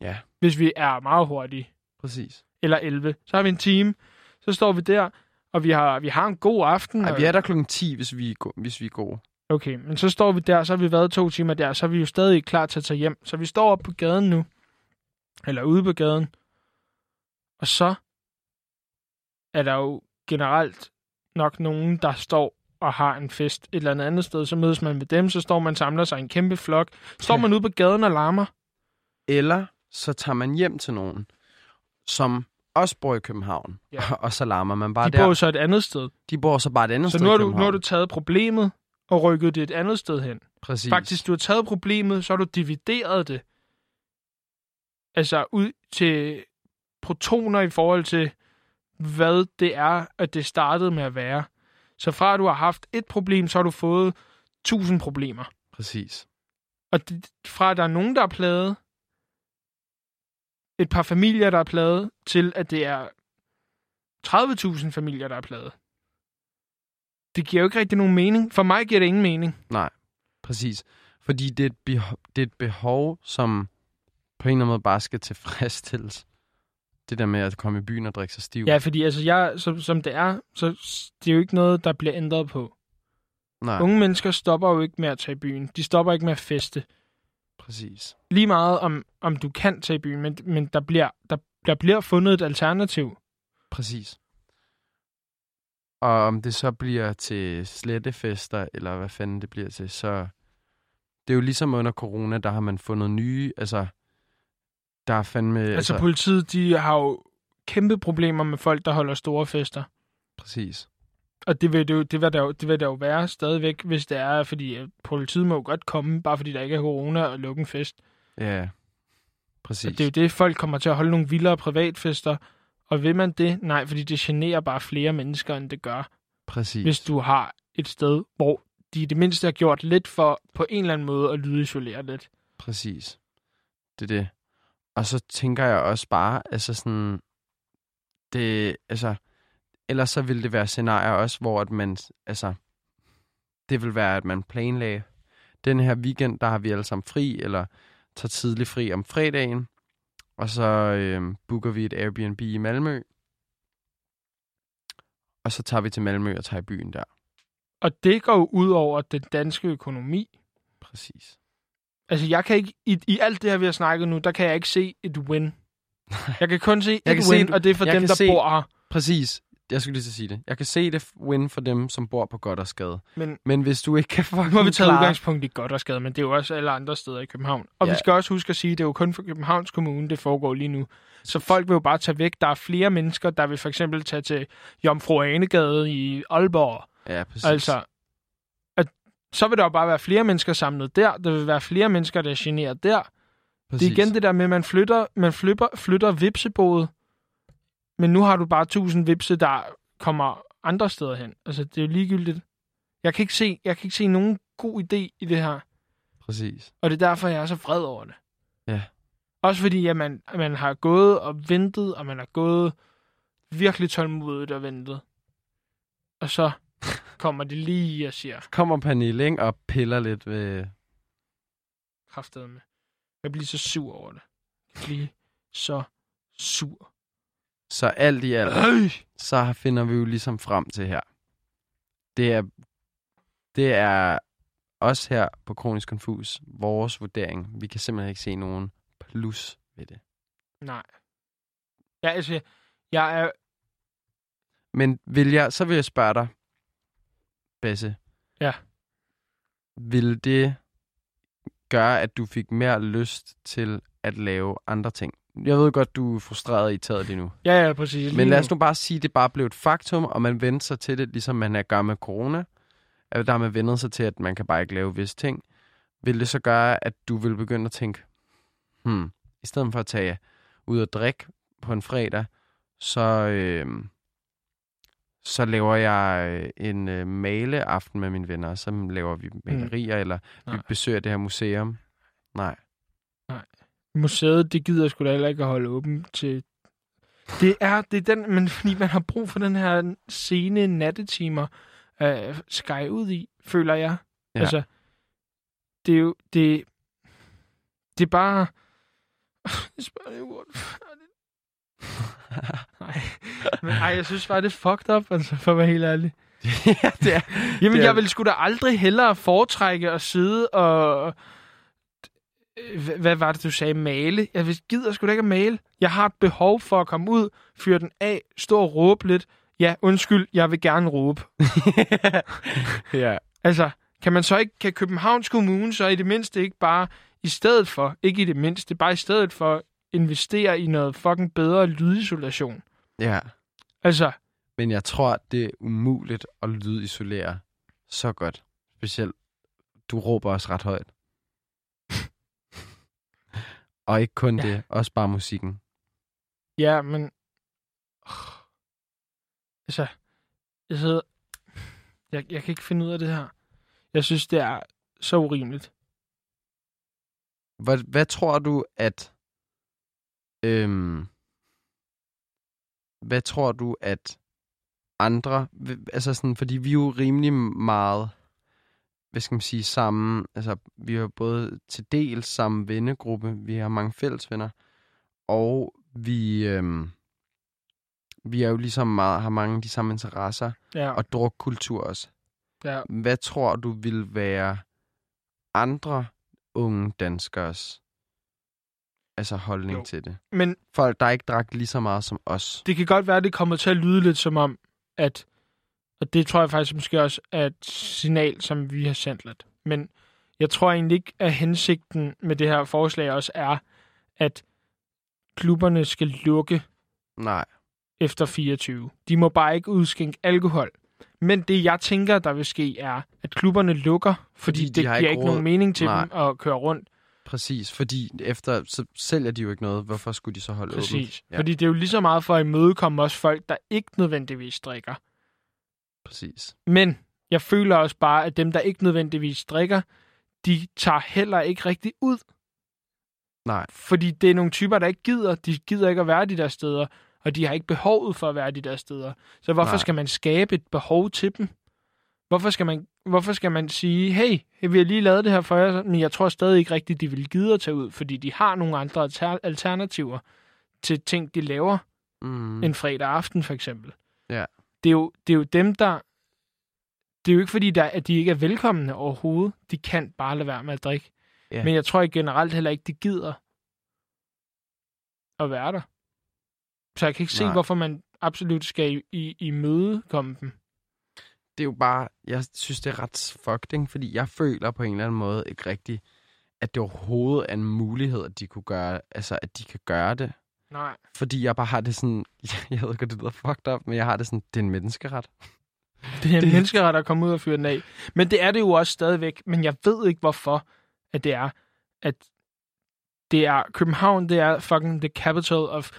Ja, hvis vi er meget hurtige. præcis. Eller 11. Så har vi en time, så står vi der, og vi har, vi har en god aften. Ej, og- vi er der klokken 10, hvis vi er, hvis vi er gode. Okay, men så står vi der, så har vi været to timer der, så er vi jo stadig klar til at tage hjem. Så vi står oppe på gaden nu, eller ude på gaden, og så er der jo generelt nok nogen, der står og har en fest et eller andet andet sted. Så mødes man med dem, så står man samler sig en kæmpe flok. Står Ja. man ude på gaden og larmer? Eller så tager man hjem til nogen, som også bor i København. Ja. [laughs] Og så larmer man bare De der. bor jo så et andet sted. De bor så bare et andet Så sted nu i har, du, nu har du taget problemet og rykket det et andet sted hen. Præcis. Faktisk, du har taget problemet, så har du divideret det. Altså ud til protoner i forhold til, hvad det er, at det startede med at være. Så fra at du har haft et problem, så har du fået tusind problemer. Præcis. Og det, fra at der er nogen, der er plaget, et par familier, der er plaget, til at det er 30.000 familier, der er plaget. Det giver jo ikke rigtig nogen mening. For mig giver det ingen mening. Præcis. Fordi det er, et behov, det er et behov, som på en eller anden måde bare skal tilfredsstilles. Det der med at komme i byen og drikke sig stiv. Ja, fordi altså jeg, som, som det er, så det er jo ikke noget, der bliver ændret på. Nej, Unge mennesker stopper jo ikke med at tage i byen. De stopper ikke med at feste. præcis. Lige meget om, om du kan tage i byen, men, men der, bliver, der, der bliver fundet et alternativ. Præcis. Og om det så bliver til slettefester, eller hvad fanden det bliver til, så... Det er jo ligesom under corona, der har man fundet nye, altså... Der er fandme... Altså, altså politiet, de har jo kæmpe problemer med folk, der holder store fester. Præcis. Og det vil, det, jo, det, vil der jo, det vil der jo være stadigvæk, hvis det er, fordi politiet må jo godt komme, bare fordi der ikke er corona og lukke en fest. Ja, præcis. Og det er jo det, folk kommer til at holde nogle vildere privatfester. Og vil man det? Nej, fordi det generer bare flere mennesker, end det gør, præcis. hvis du har et sted, hvor de i det mindste har gjort lidt for på en eller anden måde at lydisolere lidt. Præcis. Det er det. Og så tænker jeg også bare, altså sådan, det, altså, ellers så vil det være scenarier også, hvor at man, altså, det vil være, at man planlagde, den her weekend, der har vi alle sammen fri, eller tager tidlig fri om fredagen, og så øh, booker vi et Airbnb i Malmø, og så tager vi til Malmø og tager i byen der. Og det går jo ud over den danske økonomi. Præcis. Altså, jeg kan ikke, i, i alt det her, vi har snakket nu, der kan jeg ikke se et win. Jeg kan kun se Jeg et kan se win, et- og det er for dem, der se- bor her. Præcis. Jeg skulle lige at sige det. Jeg kan se det win for dem, som bor på godt og skade. Men Men hvis du ikke kan fucking nu har vi taget klare... udgangspunkt i godt og skade, men det er jo også alle andre steder i København. Og ja. Vi skal også huske at sige, at det er jo kun for Københavns Kommune, det foregår lige nu. Så folk vil jo bare tage væk. Der er flere mennesker, der vil for eksempel tage til Jomfru Anegade i Aalborg. Ja, præcis. Altså, så vil der jo bare være flere mennesker samlet der. Der vil være flere mennesker, der er generet der. præcis. Det er igen det der med, at man flytter, man flytter, flytter vipseboet, men nu har du bare tusind vipse, der kommer andre steder hen. Altså, det er jo ligegyldigt. Jeg kan ikke se, jeg kan ikke se nogen god idé i det her, Præcis. og det er derfor, jeg er så vred over det. Ja. Også fordi, at man, at man har gået og ventet, og man har gået virkelig tålmodigt og ventet. Og så kommer det lige og siger, Kommer Pernille, ikke, og piller lidt ved... kraftedeme. Jeg bliver så sur over det. Jeg bliver så sur. Så alt i alt, Øh. så finder vi jo ligesom frem til her. Det er, det er os her på Kronisk Confus, vores vurdering. Vi kan simpelthen ikke se nogen plus ved det. Nej. Ja, altså, jeg er... Men vil jeg, så vil jeg spørge dig, Basse. Ja. Vil det gøre, at du fik mere lyst til at lave andre ting? Jeg ved godt, du er frustreret i taget lige nu. Ja, ja, præcis. Men lad os nu bare sige, at det bare blev et faktum, og man vendte sig til det, ligesom man er gør med corona. At der har man vendet sig til, at man kan bare ikke lave visse ting. Vil det så gøre, at du vil begynde at tænke, hmm, i stedet for at tage ud og drikke på en fredag, så, øh, så laver jeg øh, en øh, maleaften med mine venner, så laver vi malerier, mm. eller vi Nej. besøger det her museum. Nej. Museet, det gider sgu da heller ikke at holde åben til... Det er, det er den, men fordi man har brug for den her sene nattetimer øh, sky ud i, føler jeg. Ja. Altså, det er jo, det, det er bare... [laughs] [laughs] Nej, men ej, jeg synes bare, det er fucked up, altså, for at være helt ærlig. [laughs] ja, det er. Jamen, Det er- jeg vil sgu da aldrig hellere foretrække at sidde og... Øh, H- Hvad var det, du sagde? Male? Jeg vil- gider sgu da ikke at male. Jeg har et behov for at komme ud, fyre den af, stå og råbe lidt. Ja, undskyld, jeg vil gerne råbe. [laughs] ja. Altså, kan man så ikke, kan Københavns Kommune så i det mindste ikke bare, i stedet for, ikke i det mindste, bare i stedet for, investere i noget fucking bedre lydisolation? ja. Altså, Men jeg tror, det er umuligt at lydisolere så godt. Specielt, du råber også ret højt. [laughs] Og ikke kun Ja. det, også bare musikken. Ja, men... Altså, jeg sidder... Jeg, jeg kan ikke finde ud af det her. Jeg synes, det er så urimeligt. Hvad, hvad tror du, at... Øhm, hvad tror du, at andre... Altså sådan, fordi vi er jo rimelig meget... Hvad skal man sige, sammen... Altså, vi har både til dels samme vennegruppe. Vi har mange fælles venner. Og vi... Øhm, vi er jo ligesom meget, har mange af de samme interesser. Ja, Og drukkultur også. ja. Hvad tror du vil være andre unge danskers altså holdning Jo. til det? Men Folk, der ikke drak lige så meget som os. det kan godt være, at det kommer til at lyde lidt som om, at... Og det tror jeg faktisk måske også er et signal, som vi har sendt lidt. Men jeg tror egentlig ikke, at hensigten med det her forslag også er, at klubberne skal lukke Nej. efter 24. De må bare ikke udskænke alkohol. Men det, jeg tænker, der vil ske, er, at klubberne lukker, fordi, Fordi de det har giver ikke ikke råd. nogen mening til Nej. dem at køre rundt. Præcis, fordi efter, så sælger de jo ikke noget. Hvorfor skulle de så holde Præcis. åbent? Ja. Fordi det er jo lige så meget for at imødekomme også folk, der ikke nødvendigvis drikker. præcis. Men jeg føler også bare, at dem, der ikke nødvendigvis drikker, de tager heller ikke rigtig ud. Nej. Fordi det er nogle typer, der ikke gider. De gider ikke at være de der steder, og de har ikke behovet for at være de der steder. Så hvorfor Nej. skal man skabe et behov til dem? Hvorfor skal man, hvorfor skal man sige, hey, vi har lige lavet det her for jer, men jeg tror stadig ikke rigtigt, de vil gide at tage ud, fordi de har nogle andre alter- alternativer til ting, de laver Mm. en fredag aften, for eksempel. Ja. Det er jo, det er jo dem, der... Det er jo ikke fordi, der, at de ikke er velkomne overhovedet. De kan bare lade være med at drikke. Ja. Men jeg tror ikke generelt heller ikke, de gider at være der. Så jeg kan ikke se, Nej. hvorfor man absolut skal i, i, i møde komme dem. Det er jo bare, jeg synes, det er ret fucked, ikke? fordi jeg føler på en eller anden måde ikke rigtigt, at det overhovedet er en mulighed, at de kunne gøre, altså at de kan gøre det. Nej. Fordi jeg bare har det sådan, [laughs] jeg ved godt, det lyder fucked up, men jeg har det sådan, det er en menneskeret. [laughs] Det er en Det- menneskeret at komme ud og fyre den af. Men det er det jo også stadigvæk. Men jeg ved ikke, hvorfor at det er, at det er København, det er fucking the capital of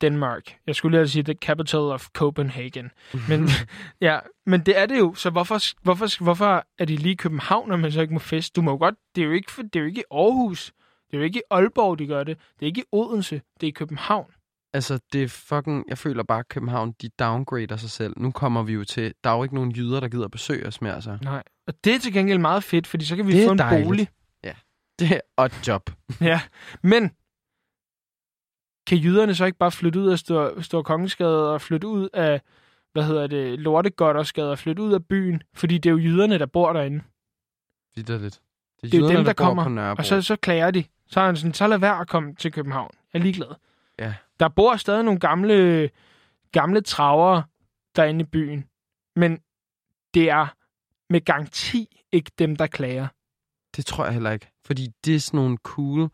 Denmark. Jeg skulle lige sige the capital of Copenhagen. Men, [laughs] ja, men det er det jo. Så hvorfor, hvorfor, hvorfor er det lige København, når man så ikke må fest? Du må jo godt, det er jo ikke, det er jo ikke i Aarhus. Det er jo ikke i Aalborg, de gør det. Det er ikke Odense. Det er i København. Altså, det er fucking... Jeg føler bare, at København, de downgrader sig selv. Nu kommer vi jo til... Der er jo ikke nogen jyder, der gider besøge os mere, altså. Nej. Og det er til gengæld meget fedt, fordi så kan vi Det få en dejligt. bolig. Det er et job. [laughs] Ja, men kan jyderne så ikke bare flytte ud af Stor, Stor Kongensgade og flytte ud af, hvad hedder det, Lortegoddersgade og flytte ud af byen? Fordi det er jo jyderne, der bor derinde. Vitterligt. Det er jo jyderne, dem, der bor kommer. Og så, så klager de. Så er han sådan, så lad være at komme til København. Jeg er ligeglad. Ja. Der bor stadig nogle gamle, gamle travere, derinde i byen. Men det er med garanti ikke dem, der klager. Det tror jeg heller ikke. Fordi det er sådan nogle cool...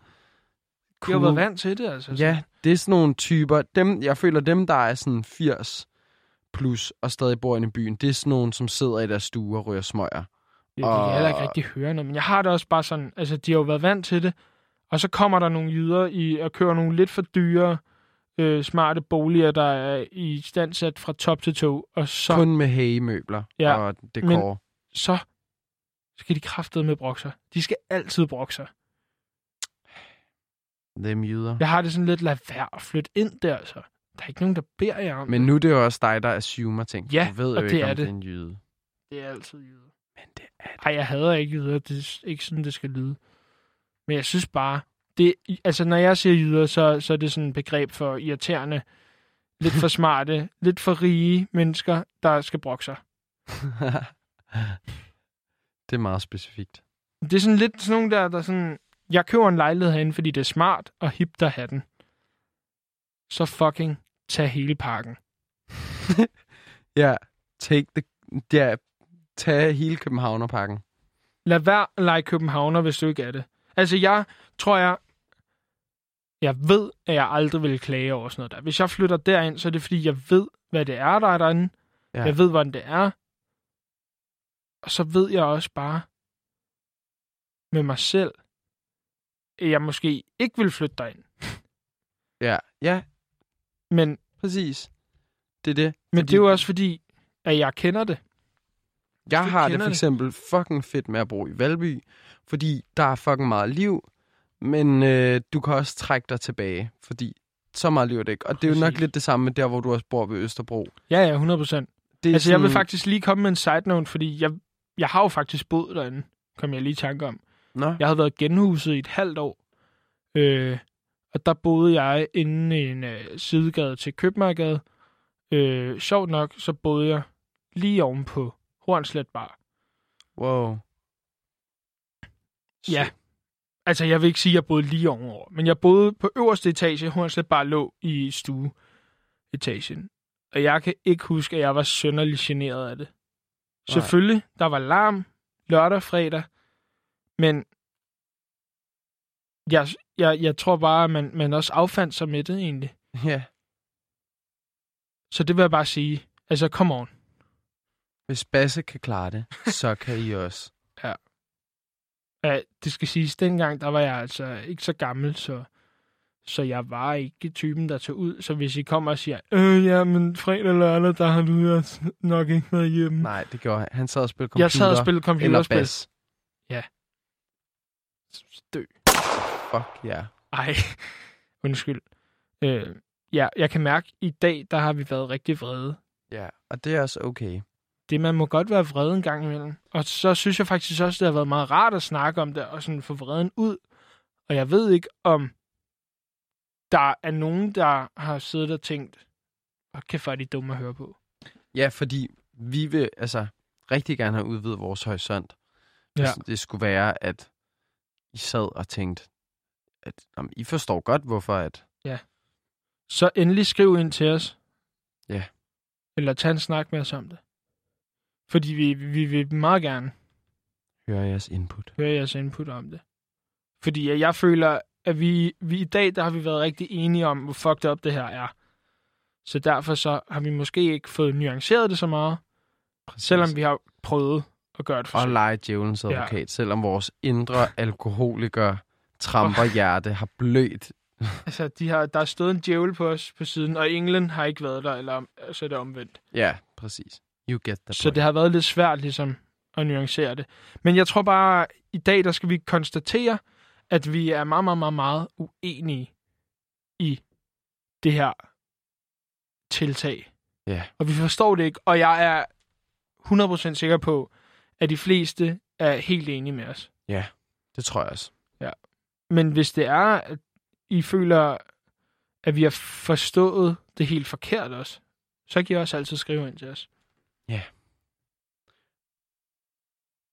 De har været vant til det, altså. Ja, det er sådan nogle typer. Dem, jeg føler, dem, der er sådan 80 plus og stadig bor inde i byen, det er sådan nogle, som sidder i deres stue og ryger smøger. Kan Og- heller ikke rigtig høre noget, men jeg har det også bare sådan, altså de har jo været vant til det, og så kommer der nogle jyder i og kører nogle lidt for dyre, øh, smarte boliger, der er i standsat fra top til tog, og så, Kun med hagemøbler Ja, og dekor. så skal de kraftede med brokser. De skal altid brokser. Dem jyder. Jeg har det sådan lidt, lad være at flytte ind der, altså. Der er ikke nogen, der beder jer om Men nu er det jo også dig, der assumer ting. Ja, du ved jo og ikke, det er om det. det er en jyde. det. Det er altid jyder. Men det er det. Ej, jeg hader ikke jyder. Det er ikke sådan, det skal lyde. Men jeg synes bare, det, altså når jeg siger jyder, så, så er det sådan et begreb for irriterende, lidt for [laughs] smarte, lidt for rige mennesker, der skal brokke sig. [laughs] det er meget specifikt. Det er sådan lidt sådan nogle der, der sådan, jeg køber en lejlighed herinde, fordi det er smart og hipt at have den. Så fucking tag hele pakken. [laughs] Ja, take the... Ja, tag hele Københavnerpakken. Lad være at lege københavner, hvis du ikke er det. Altså, jeg tror, jeg... Jeg ved, at jeg aldrig vil klage over sådan noget der. Hvis jeg flytter derind, så er det, fordi jeg ved, hvad det er, der er derinde. Ja. Jeg ved, hvordan det er. Og så ved jeg også bare med mig selv, jeg måske ikke vil flytte derind. Ja, ja, Men, præcis. Det er det. men Fordi- det er jo også fordi, at jeg kender det. Jeg du har det for det. eksempel fucking fedt med at bo i Valby, fordi der er fucking meget liv, men øh, du kan også trække dig tilbage, fordi så meget liv er det ikke. Og det er jo nok Præcis. lidt det samme med der, hvor du også bor ved Østerbro. Ja, ja, 100 procent. Det Altså, jeg vil sådan- faktisk lige komme med en side note, fordi jeg, jeg har jo faktisk boet derinde, kom jeg lige i tanke om. Nå, Jeg havde været genhuset i et halvt år. Øh, og der boede jeg inde i en øh, sidegade til Købmagergade. Øh, sjovt nok, så boede jeg lige oven på Hornslet Bar. wow. Ja. Altså, jeg vil ikke sige, at jeg boede lige ovenover, men jeg boede på øverste etage. Hornslet Bar lå i stueetagen. Og jeg kan ikke huske, at jeg var sønderlig generet af det. Nej. Selvfølgelig, der var larm lørdag, fredag, men jeg, jeg, jeg tror bare, at man, man også affandt sig med det egentlig. Ja, Så det vil jeg bare sige. Altså, come on. hvis Basse kan klare det, så kan I også. [laughs] Ja, det skal siges, dengang der var jeg altså ikke så gammel, så, så jeg var ikke typen, der tog ud. Så hvis I kommer og siger, øh, ja, men fredag eller lørdag, der har du nok ikke været hjemme. Nej, det gjorde han. Han sad og spillede computer. jeg sad og spillede eller computerspil. bas. Dø. Fuck, ja. Ej, [laughs] undskyld. Øh, ja, jeg kan mærke, at i dag, der har vi været rigtig vrede. Ja, og det er også okay. Det, man må godt være vred en gang imellem. Og så synes jeg faktisk også, det har været meget rart at snakke om det, og sådan få vreden ud. Og jeg ved ikke, om der er nogen, der har siddet og tænkt, kæft, hvor er de dumme at høre på. Ja, fordi vi vil altså rigtig gerne have udvidet vores horisont. Hvis Ja. det skulle være, at I sad og tænkte, at jamen, I forstår godt, hvorfor at... Så endelig skriv ind til os. Ja. Eller tag en snak med os om det. Fordi vi, vi vil meget gerne Høre jeres input. høre jeres input om det. Fordi jeg føler, at vi, vi i dag, der har vi været rigtig enige om, hvor fucked up det her er. Så derfor så har vi måske ikke fået nuanceret det så meget, Præcis. selvom vi har prøvet at gøre Og forsøg. lege djævelens Ja. advokat, selvom vores indre alkoholiker tramper hjerte har blødt. [laughs] Altså, de har, der er stået en djævel på os på siden, og englen har ikke været der, eller så er det omvendt. Ja, præcis. You get the Så point. det har været lidt svært ligesom at nuancere det. Men jeg tror bare, i dag der skal vi konstatere, at vi er meget, meget, meget, meget uenige i det her tiltag. Ja. Og vi forstår det ikke, og jeg er 100% sikker på, at de fleste er helt enige med os. Det tror jeg også. Men hvis det er, at I føler, at vi har forstået det helt forkert også, så kan I også altid skrive ind til os.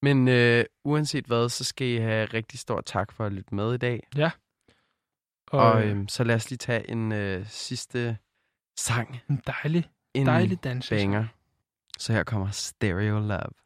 Men øh, uanset hvad, så skal I have rigtig stor tak for at lytte med i dag. Og, Og øh, så lad os lige tage en øh, sidste sang. en dejlig, En dejlig dans. banger. Så her kommer Stereo Love.